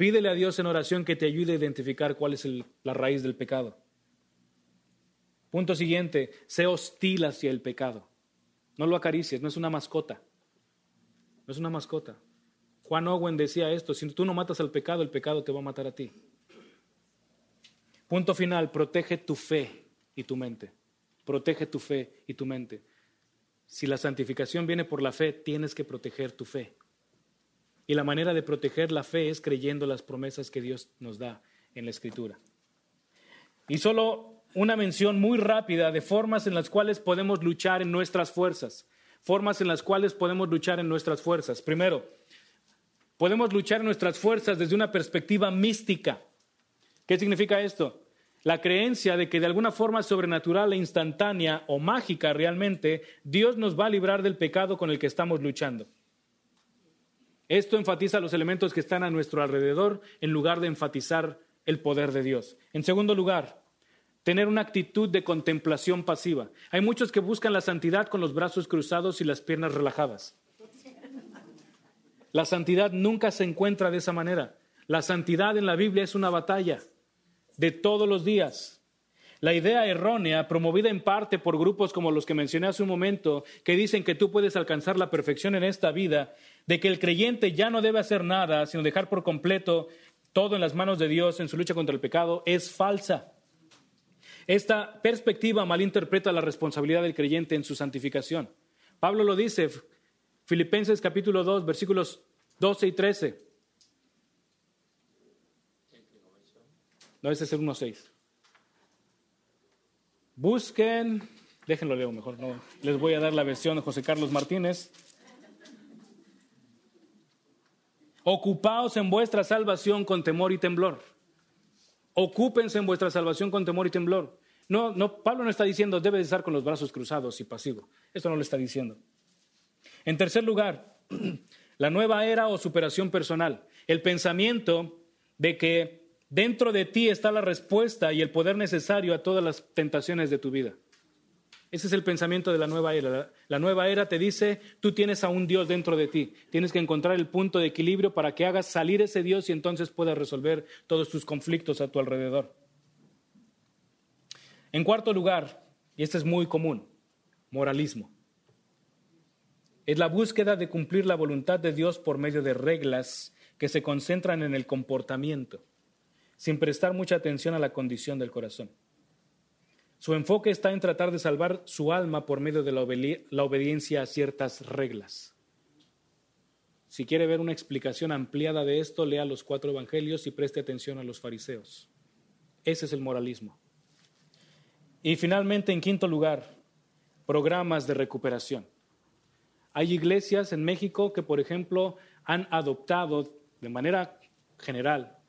Pídele a Dios en oración que te ayude a identificar cuál es la raíz del pecado. Punto siguiente, sé hostil hacia el pecado. No lo acaricies, no es una mascota. No es una mascota. Juan Owen decía esto, si tú no matas al pecado, el pecado te va a matar a ti. Punto final, protege tu fe y tu mente. Protege tu fe y tu mente. Si la santificación viene por la fe, tienes que proteger tu fe. Y la manera de proteger la fe es creyendo las promesas que Dios nos da en la Escritura. Y solo una mención muy rápida de formas en las cuales podemos luchar en nuestras fuerzas. Formas en las cuales podemos luchar en nuestras fuerzas. Primero, podemos luchar en nuestras fuerzas desde una perspectiva mística. ¿Qué significa esto? La creencia de que de alguna forma sobrenatural e instantánea o mágica realmente, Dios nos va a librar del pecado con el que estamos luchando. Esto enfatiza los elementos que están a nuestro alrededor en lugar de enfatizar el poder de Dios. En segundo lugar, tener una actitud de contemplación pasiva. Hay muchos que buscan la santidad con los brazos cruzados y las piernas relajadas. La santidad nunca se encuentra de esa manera. La santidad en la Biblia es una batalla de todos los días. La idea errónea, promovida en parte por grupos como los que mencioné hace un momento, que dicen que tú puedes alcanzar la perfección en esta vida, de que el creyente ya no debe hacer nada, sino dejar por completo todo en las manos de Dios en su lucha contra el pecado, es falsa. Esta perspectiva malinterpreta la responsabilidad del creyente en su santificación. Pablo lo dice, Filipenses capítulo 2, versículos 12 y 13. No, ese es el 1.6. Busquen, déjenlo leo mejor, no, les voy a dar la versión de José Carlos Martínez. Ocupaos en vuestra salvación con temor y temblor. Ocúpense en vuestra salvación con temor y temblor. No, no, Pablo no está diciendo debe de estar con los brazos cruzados y pasivo. Esto no lo está diciendo. En tercer lugar, <clears throat> la nueva era o superación personal. El pensamiento de que Dentro de ti está la respuesta y el poder necesario a todas las tentaciones de tu vida. Ese es el pensamiento de la nueva era. La nueva era te dice, tú tienes a un Dios dentro de ti. Tienes que encontrar el punto de equilibrio para que hagas salir ese Dios y entonces puedas resolver todos tus conflictos a tu alrededor. En cuarto lugar, y este es muy común, moralismo. Es la búsqueda de cumplir la voluntad de Dios por medio de reglas que se concentran en el comportamiento sin prestar mucha atención a la condición del corazón. Su enfoque está en tratar de salvar su alma por medio de la, obediencia a ciertas reglas. Si quiere ver una explicación ampliada de esto, lea los cuatro evangelios y preste atención a los fariseos. Ese es el moralismo. Y finalmente, en quinto lugar, programas de recuperación. Hay iglesias en México que, por ejemplo, han adoptado de manera general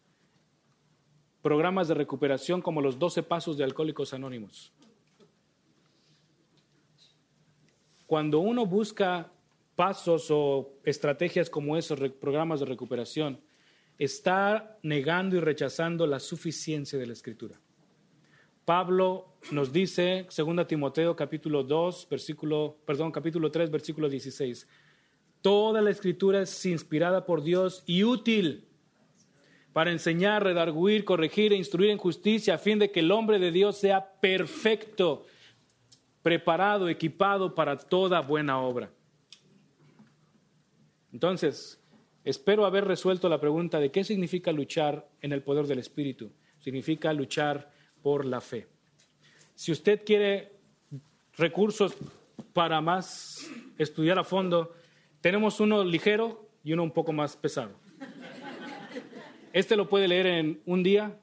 programas de recuperación como los 12 pasos de Alcohólicos Anónimos. Cuando uno busca pasos o estrategias como esos programas de recuperación, está negando y rechazando la suficiencia de la escritura. Pablo nos dice, 2 Timoteo capítulo 2, versículo, perdón, capítulo 3, versículo 16, toda la escritura es inspirada por Dios y útil para enseñar, redarguir, corregir e instruir en justicia, a fin de que el hombre de Dios sea perfecto, preparado, equipado para toda buena obra. Entonces, espero haber resuelto la pregunta de qué significa luchar en el poder del Espíritu. Significa luchar por la fe. Si usted quiere recursos para más estudiar a fondo, tenemos uno ligero y uno un poco más pesado. Este lo puede leer en un día.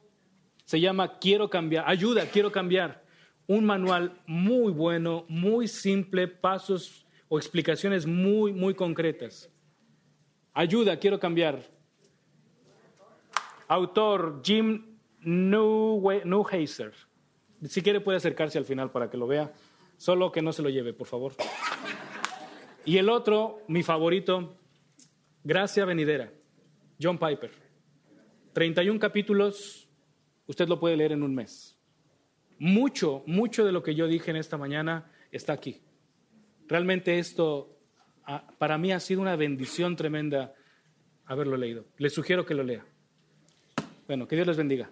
Se llama Quiero cambiar. Ayuda, quiero cambiar. Un manual muy bueno, muy simple, pasos o explicaciones muy, muy concretas. Ayuda, quiero cambiar. Autor Jim Neuheiser. Si quiere puede acercarse al final para que lo vea. Solo que no se lo lleve, por favor. Y el otro, mi favorito, Gracia Venidera, John Piper. 31 capítulos, usted lo puede leer en un mes. Mucho, mucho de lo que yo dije en esta mañana está aquí. Realmente esto ah, para mí ha sido una bendición tremenda haberlo leído. Les sugiero que lo lea. Bueno, que Dios les bendiga.